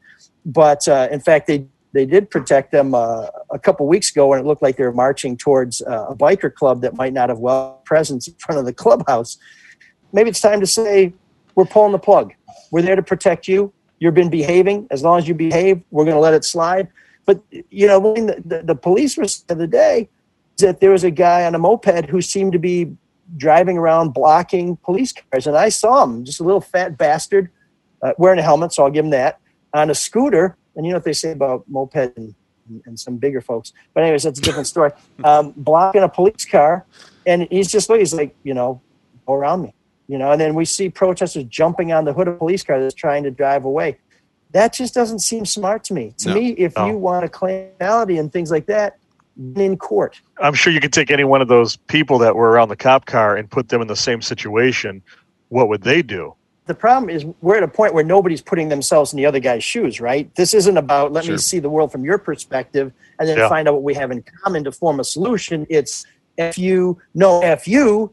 But uh, in fact, they they did protect them uh, a couple weeks ago when it looked like they were marching towards uh, a biker club that might not have well presence in front of the clubhouse. Maybe it's time to say we're pulling the plug. We're there to protect you. You've been behaving. As long as you behave, we're going to let it slide. But you know, when the, the, the police were the other day is that there was a guy on a moped who seemed to be driving around blocking police cars, and I saw him, just a little fat bastard, uh, wearing a helmet. So I'll give him that on a scooter. And you know what they say about moped and and, and some bigger folks. But anyways, that's a different story. Um, blocking a police car, and he's just he's like, you know, go around me, you know. And then we see protesters jumping on the hood of a police car that's trying to drive away. That just doesn't seem smart to me. To No. me, if No. you want a criminality and things like that, in court. I'm sure you could take any one of those people that were around the cop car and put them in the same situation. What would they do? The problem is we're at a point where nobody's putting themselves in the other guy's shoes, right? This isn't about let Sure. me see the world from your perspective and then Yeah. find out what we have in common to form a solution. It's if you no if you,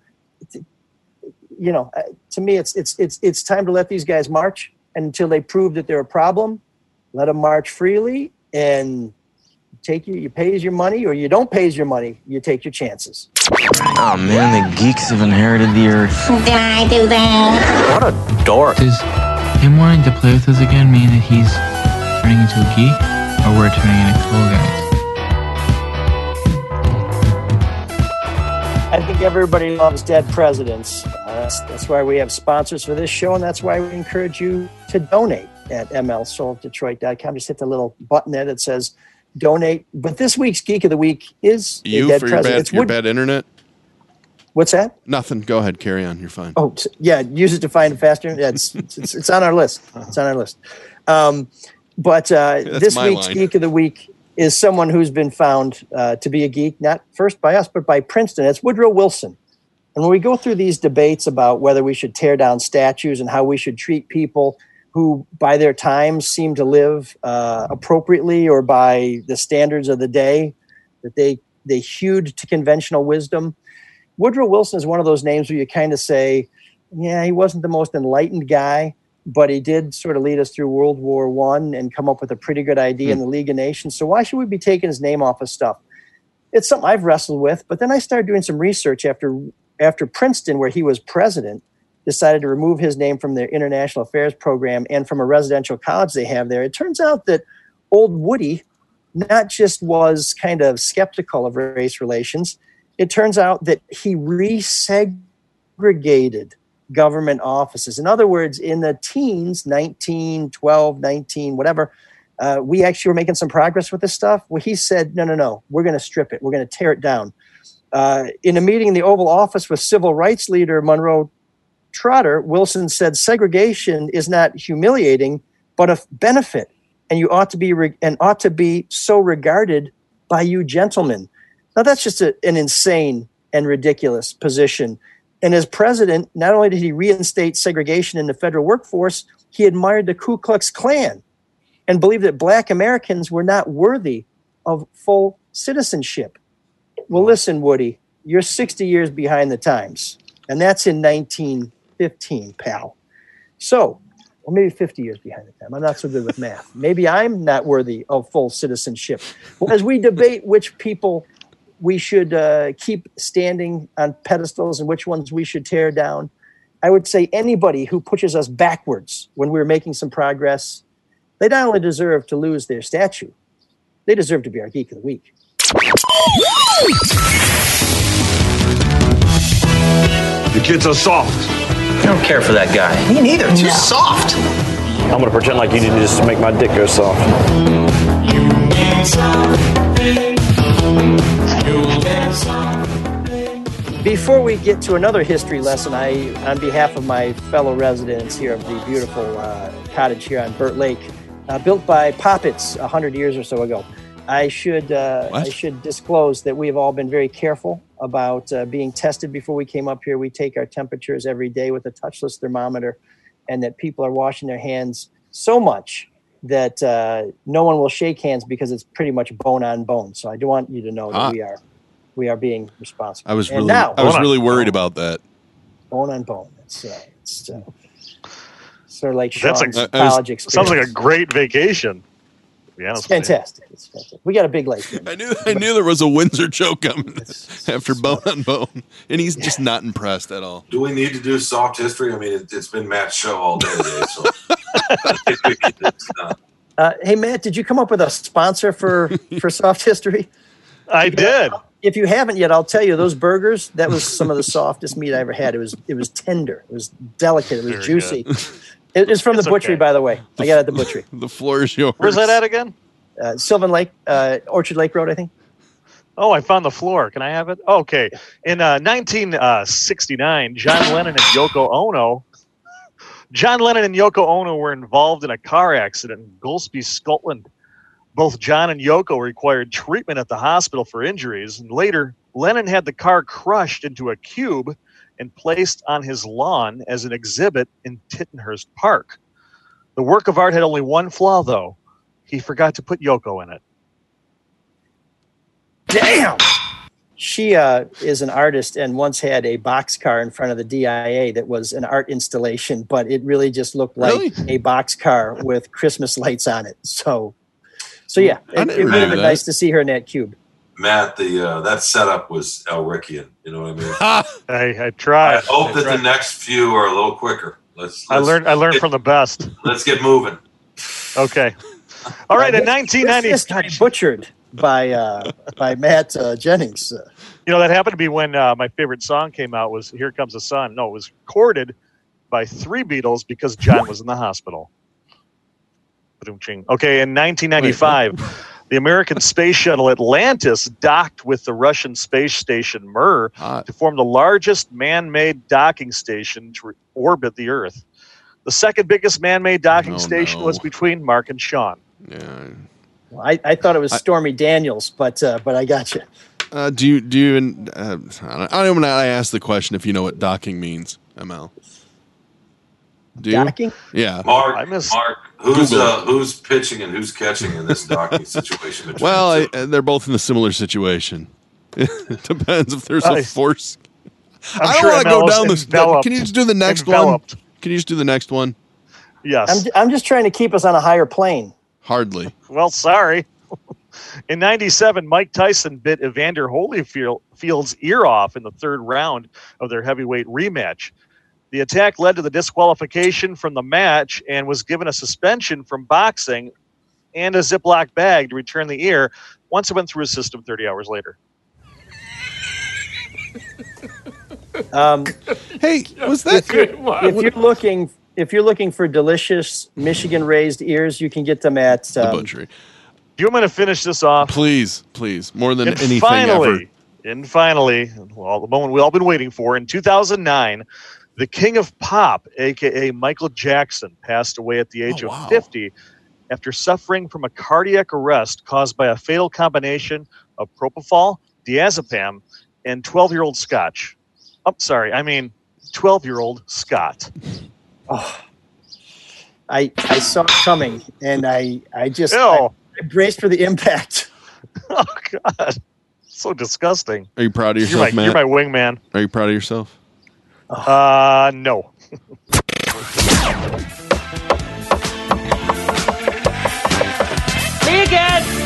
you know, uh, to me it's it's it's it's time to let these guys march and until they prove that they're a problem, let them march freely and take you you pays your money or you don't pays your money, you take your chances. Oh man, the geeks have inherited the earth. Did I do that? What a dork. Does him wanting to play with us again mean that he's turning into a geek? Or we're turning into cool guys? I think everybody loves dead presidents. That's, that's why we have sponsors for this show, and that's why we encourage you to donate at mlsoulofdetroit.com. Just hit the little button there that says donate. But this week's Geek of the Week is You for your bad, It's your bad internet? What's that? Nothing. Go ahead. Carry on. You're fine. Oh, yeah. Use it to find it faster. Yeah, it's, it's, it's, on our list. It's on our list. Um, but uh, this week's line. Geek of the Week is someone who's been found uh, to be a geek, not first by us, but by Princeton. It's Woodrow Wilson. And when we go through these debates about whether we should tear down statues and how we should treat people who, by their times, seem to live uh, appropriately or by the standards of the day that they they hewed to conventional wisdom, Woodrow Wilson is one of those names where you kind of say, yeah, he wasn't the most enlightened guy, but he did sort of lead us through World War One and come up with a pretty good idea in the League of Nations. So why should we be taking his name off of stuff? It's something I've wrestled with, but then I started doing some research after after Princeton, where he was president, decided to remove his name from their international affairs program and from a residential college they have there. It turns out that old Woody not just was kind of skeptical of race relations, it turns out that he resegregated government offices. In other words, in the teens, 19, 12, 19, whatever, uh, we actually were making some progress with this stuff. Well, he said, no, no, no, we're going to strip it. We're going to tear it down. Uh, in a meeting in the Oval Office with civil rights leader Monroe Trotter, Wilson said segregation is not humiliating, but a benefit, and you ought to be re- and ought to be so regarded by you gentlemen. Now that's just a, an insane and ridiculous position. And as president, not only did he reinstate segregation in the federal workforce, he admired the Ku Klux Klan and believed that black Americans were not worthy of full citizenship. Well, listen, Woody, you're 60 years behind the times, and that's in 1915, pal. So, or maybe 50 years behind the time. I'm not so good with math. Maybe I'm not worthy of full citizenship. As we debate which people we should uh, keep standing on pedestals and which ones we should tear down, I would say anybody who pushes us backwards when we're making some progress, they not only deserve to lose their statue, they deserve to be our geek of the week. The kids are soft. I don't care for that guy. Me neither. Too soft. I'm gonna pretend like you didn't just make my dick go soft. Before we get to another history lesson, I, on behalf of my fellow residents here of the beautiful uh, cottage here on Burt Lake, uh, built by Poppets a hundred years or so ago, I should uh, I should disclose that we have all been very careful about uh, being tested before we came up here. We take our temperatures every day with a touchless thermometer, and that people are washing their hands so much that uh, no one will shake hands because it's pretty much bone on bone. So I do want you to know that Ah. we are we are being responsible. I was And really, now, I was really worried about that. bone on bone. It's, uh, it's uh, sort of like That's a, college experience. sounds like a great vacation. To be honest It's with you. fantastic. It's fantastic. We got a big lake. I knew I knew there was a Windsor choke coming after bone on bone, and he's just not impressed at all. Do we need to do soft history? I mean, it, it's been Matt's show all day today, so I think we can get this done. Uh, hey Matt, did you come up with a sponsor for for soft history? I did. If you haven't yet, I'll tell you those burgers. That was some of the softest meat I ever had. It was it was tender. It was delicate. It was Very juicy. It is from It's the butchery, okay. by the way. I got it at the butchery. The floor is yours. Where's that at again? uh, Sylvan Lake, uh, Orchard Lake Road, I think. Oh, I found the floor. Can I have it? Okay. In uh, 1969, John Lennon and Yoko Ono. John Lennon and Yoko Ono were involved in a car accident in Golspie, Scotland. Both John and Yoko required treatment at the hospital for injuries, and later, Lennon had the car crushed into a cube and placed on his lawn as an exhibit in Tittenhurst Park. The work of art had only one flaw, though. He forgot to put Yoko in it. Damn. She uh, is an artist and once had a boxcar in front of the DIA that was an art installation, but it really just looked like Really? a boxcar with Christmas lights on it. So, so yeah, it, it would have been that. nice to see her in that cube. Matt, the uh, that setup was Elrickian. You know what I mean? I, I tried. I hope I that tried. the next few are a little quicker. Let's. I let's learned. I learned get- from the best. Let's get moving. Okay. All right. In this- this 1990, history butchered by uh, by Matt uh, Jennings. Uh, you know that happened to be when uh, my favorite song came out. Was "Here Comes the Sun." No, it was recorded by three Beatles because John was in the hospital. Okay. In 1995. The American space shuttle Atlantis docked with the Russian space station Mir to form the largest man made docking station to orbit the Earth. The second biggest man made docking Oh, station no. was between Mark and Sean. Yeah. I, I thought it was Stormy Daniels, but uh, but I got you. Uh, do you do you even? Uh, I don't, I don't know. I asked the question if you know what docking means, ML. Do you? Docking? Yeah. Mark, I miss- Mark, who's uh, who's pitching and who's catching in this docking situation? Well, the I, two? they're both in a similar situation. it depends if there's a force. I'm I don't sure want to go down this. enveloped- Can you just do the next enveloped. one? Can you just do the next one? Yes. I'm, I'm just trying to keep us on a higher plane. Hardly. Well, sorry. In 97, Mike Tyson bit Evander Holyfield's ear off in the third round of their heavyweight rematch. The attack led to the disqualification from the match and was given a suspension from boxing and a Ziploc bag to return the ear once it went through his system 30 hours later. Um, Hey, was that? if, you're, if you're looking if you're looking for delicious Michigan raised ears, you can get them at The um, butchery. Do you want me to finish this off? Please, please, more than and anything finally, ever. and finally, well, the moment we all been waiting for, in 2009, the king of pop, aka Michael Jackson, passed away at the age Oh, of 50 after suffering from a cardiac arrest caused by a fatal combination of propofol, diazepam, and 12-year-old scotch. Oh, sorry, I mean 12-year-old Scott. Oh, I I saw it coming, and I I just Ew. I, I braced for the impact. Oh God, so disgusting. Are you proud of You're my, yourself, Matt? you're my wingman. Are you proud of yourself? Uh, no. There's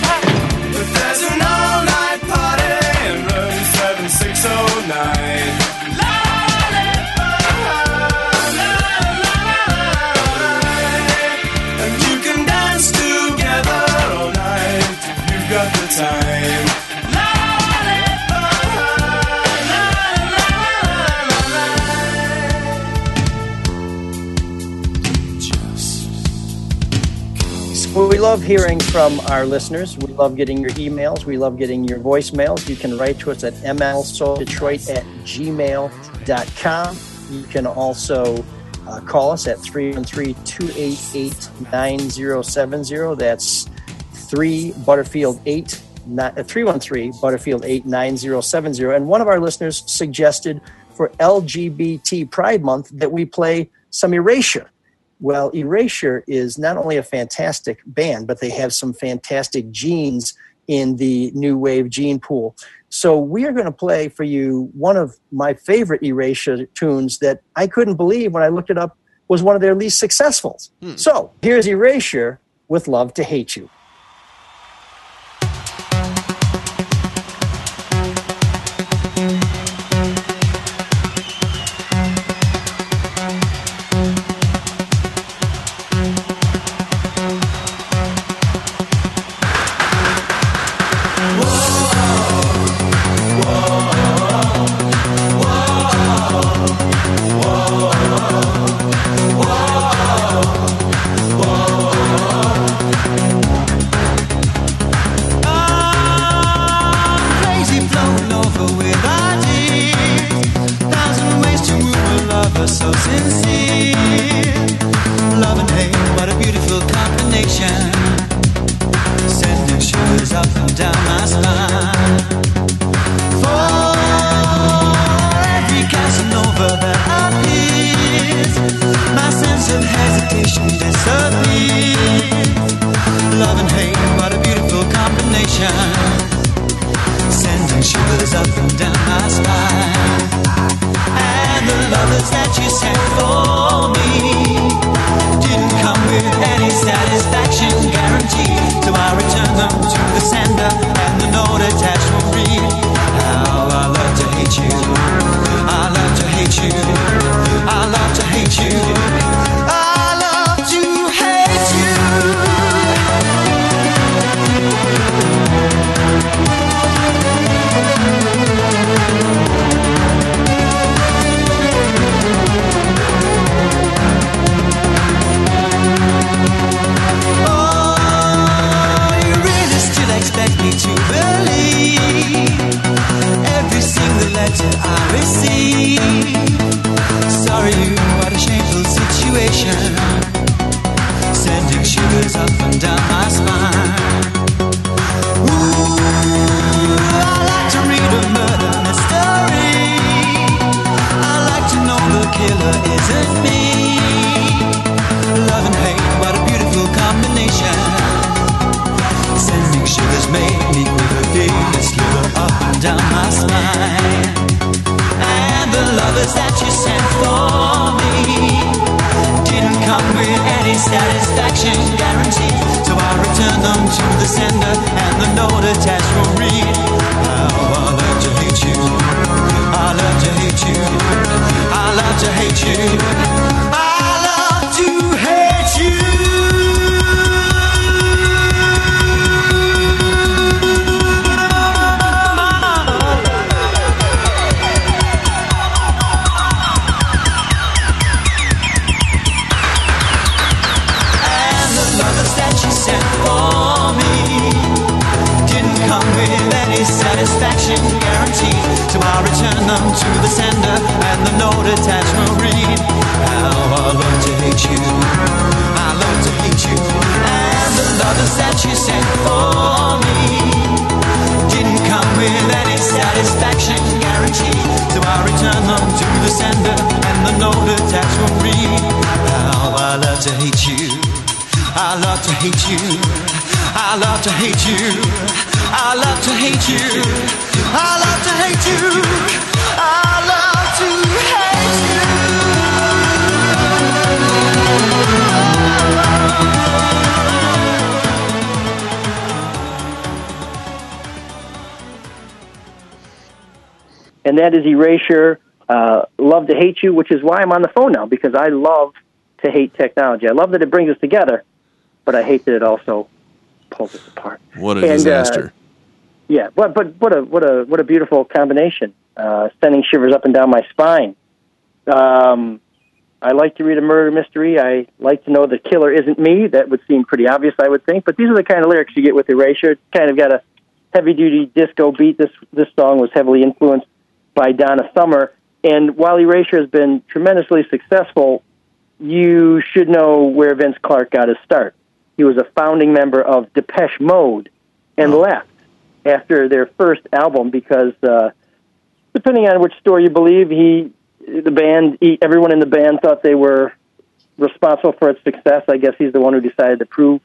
Well, we love hearing from our listeners. We love getting your emails. We love getting your voicemails. You can write to us at mlsouldetroit at gmail.com. You can also uh, call us at 313-288-9070. That's 3 Butterfield 8 not, uh, 313 Butterfield 8 9070. And one of our listeners suggested for LGBT Pride Month that we play some Erasure. Well, Erasure is not only a fantastic band, but they have some fantastic genes in the new wave gene pool. So we are going to play for you one of my favorite Erasure tunes that I couldn't believe when I looked it up was one of their least successful. Hmm. So here's Erasure with Love to Hate You. That is Erasure. Uh, love to hate you, which is why I'm on the phone now because I love to hate technology. I love that it brings us together, but I hate that it also pulls us apart. What a And, uh, disaster. Yeah, but but what a what a what a beautiful combination. Uh, sending shivers up and down my spine. Um, I like to read a murder mystery. I like to know the killer isn't me. That would seem pretty obvious, I would think. But these are the kind of lyrics you get with Erasure. It's kind of got a heavy duty disco beat. This this song was heavily influenced by Donna Summer. And while Erasure has been tremendously successful, you should know where Vince Clarke got his start. He was a founding member of Depeche Mode and left after their first album because, uh, depending on which story you believe, he, the band, he, everyone in the band thought they were responsible for its success. I guess he's the one who decided to prove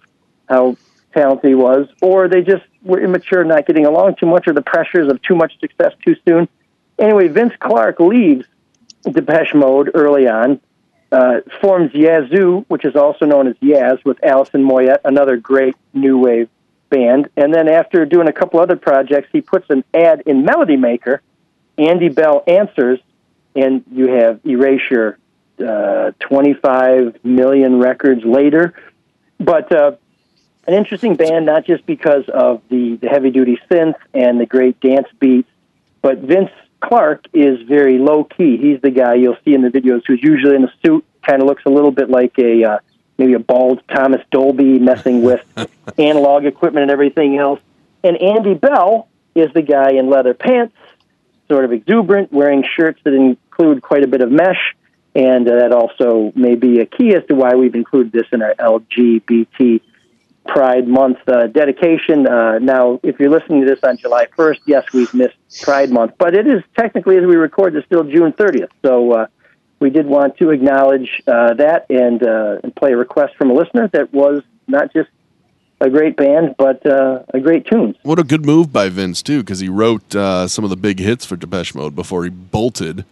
how talented he was, or they just were immature, not getting along too much, or the pressures of too much success too soon. Anyway, Vince Clarke leaves Depeche Mode early on, uh, forms Yazoo, which is also known as Yaz, with Alison Moyet, another great new wave band. And then after doing a couple other projects, he puts an ad in Melody Maker. Andy Bell answers, and you have Erasure uh, 25 million records later. But uh, an interesting band, not just because of the, the heavy duty synth and the great dance beats, but Vince Clarke is very low key. He's the guy you'll see in the videos who's usually in a suit, kind of looks a little bit like a uh, maybe a bald Thomas Dolby messing with analog equipment and everything else. And Andy Bell is the guy in leather pants, sort of exuberant, wearing shirts that include quite a bit of mesh. And uh, that also may be a key as to why we've included this in our LGBT Pride Month uh, dedication. Uh, now, if you're listening to this on July 1st, yes, we've missed Pride Month, but it is technically, as we record, it's still June 30th. So uh, we did want to acknowledge uh, that and, uh, and play a request from a listener that was not just a great band, but uh, a great tune. What a good move by Vince too, because he wrote uh, some of the big hits for Depeche Mode before he bolted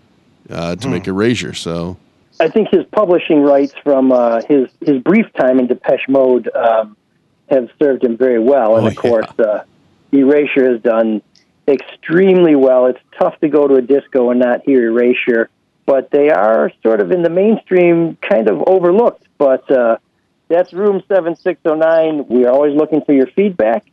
uh, to Hmm. make Erasure. So I think his publishing rights from uh, his his brief time in Depeche Mode um, have served him very well, and Oh, of course, uh, Erasure has done extremely well. It's tough to go to a disco and not hear Erasure, but they are sort of in the mainstream, kind of overlooked. But uh, that's Room Seven Six Zero Nine. We are always looking for your feedback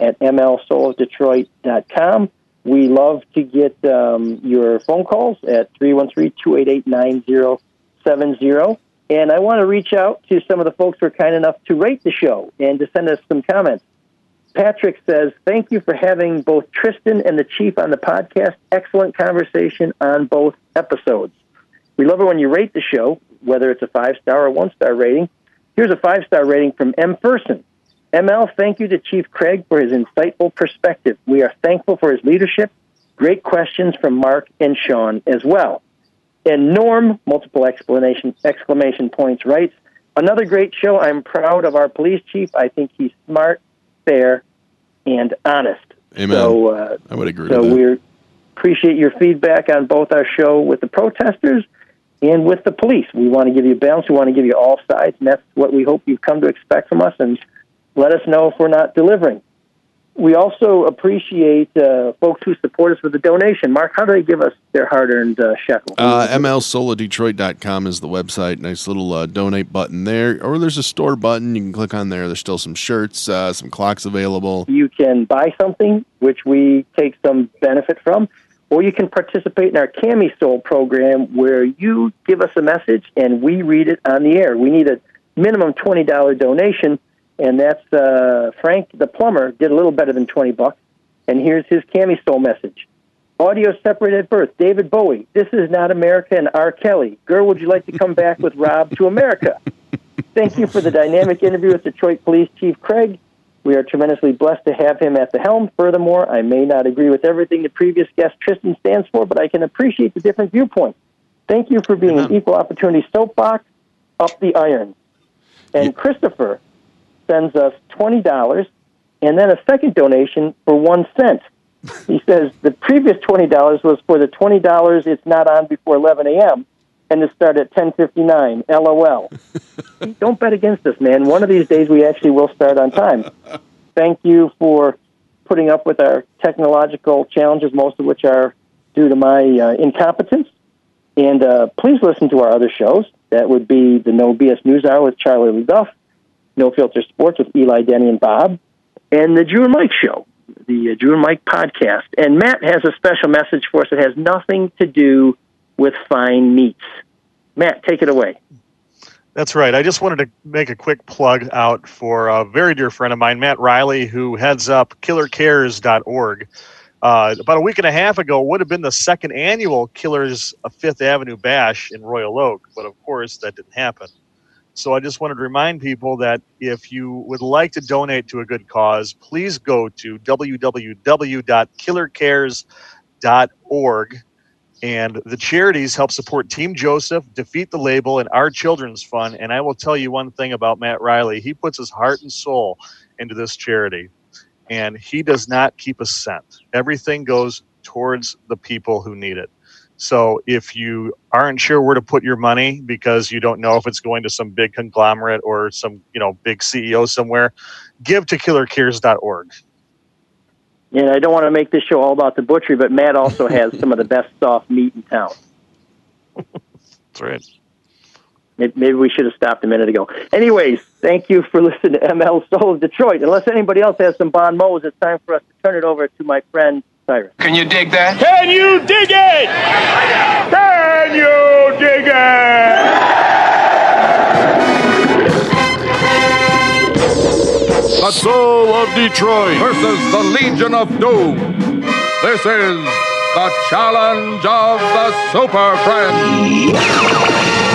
at mlsoulofdetroit.com. We love to get um, your phone calls at 313-288-9070. And I want to reach out to some of the folks who are kind enough to rate the show and to send us some comments. Patrick says, Thank you for having both Tristan and the Chief on the podcast. Excellent conversation on both episodes. We love it when you rate the show, whether it's a five star or one star rating. Here's a five star rating from M. Person. ML, thank you to Chief Craig for his insightful perspective. We are thankful for his leadership. Great questions from Mark and Sean as well. And Norm, multiple explanation exclamation points, writes, Another great show. I'm proud of our police chief. I think he's smart, fair, and honest. Amen. So, uh, I would agree so with that. we appreciate your feedback on both our show with the protesters and with the police. We want to give you balance. We want to give you all sides, and that's what we hope you've come to expect from us. And let us know if we're not delivering. We also appreciate uh, folks who support us with a donation. Mark, how do they give us their hard-earned uh, shekel? Uh, MLSoulofDetroit.com is the website. Nice little uh, donate button there. Or there's a store button. You can click on there. There's still some shirts, uh, some clocks available. you can buy something, which we take some benefit from, or you can participate in our Cami Soul program where you give us a message and we read it on the air. We need a minimum $20 donation, and that's uh, Frank the plumber did a little better than 20 bucks. And here's his Cami Soul message. Audio separated at birth. David Bowie. This is not America and R. Kelly. Girl, would you like to come back with Rob to America? Thank you for the dynamic interview with Detroit Police Chief Craig. We are tremendously blessed to have him at the helm. Furthermore, I may not agree with everything the previous guest Tristan stands for, but I can appreciate the different viewpoints. Thank you for being an equal opportunity soapbox up the iron. And Christopher sends us twenty dollars and then a second donation for one cent. He says the previous twenty dollars was for the twenty dollars it's not on before eleven AM and it started at ten fifty nine. LOL. Don't bet against us, man. One of these days we actually will start on time. Thank you for putting up with our technological challenges, most of which are due to my uh, incompetence. And uh, please listen to our other shows. That would be the No BS News Hour with Charlie LeDuff, No Filter Sports with Eli, Denny, and Bob, and the Drew and Mike Show, the uh, Drew and Mike podcast. And Matt has a special message for us that has nothing to do with fine meats. Matt, take it away. That's right. I just wanted to make a quick plug out for a very dear friend of mine, Matt Riley, who heads up killercares.org. Uh, about a week and a half ago would have been the second annual Killers Fifth Avenue Bash in Royal Oak, but of course that didn't happen. So I just wanted to remind people that if you would like to donate to a good cause, please go to www.killercares.org. And the charities help support Team Joseph, Defeat the Label, and Our Children's Fund. And I will tell you one thing about Matt Riley he puts his heart and soul into this charity, and he does not keep a cent. Everything goes towards the people who need it. So if you aren't sure where to put your money because you don't know if it's going to some big conglomerate or some you know big CEO somewhere, give to killercares.org. And I don't want to make this show all about the butchery, but Matt also has some of the best soft meat in town. That's right. Maybe we should have stopped a minute ago. Anyways, thank you for listening to ML Soul of Detroit. Unless anybody else has some Bon Mo's, it's time for us to turn it over to my friend Cyrus. Can you dig that? Can you dig it? Can you dig it? The Soul of Detroit versus the Legion of Doom. This is the challenge of the Super Friends.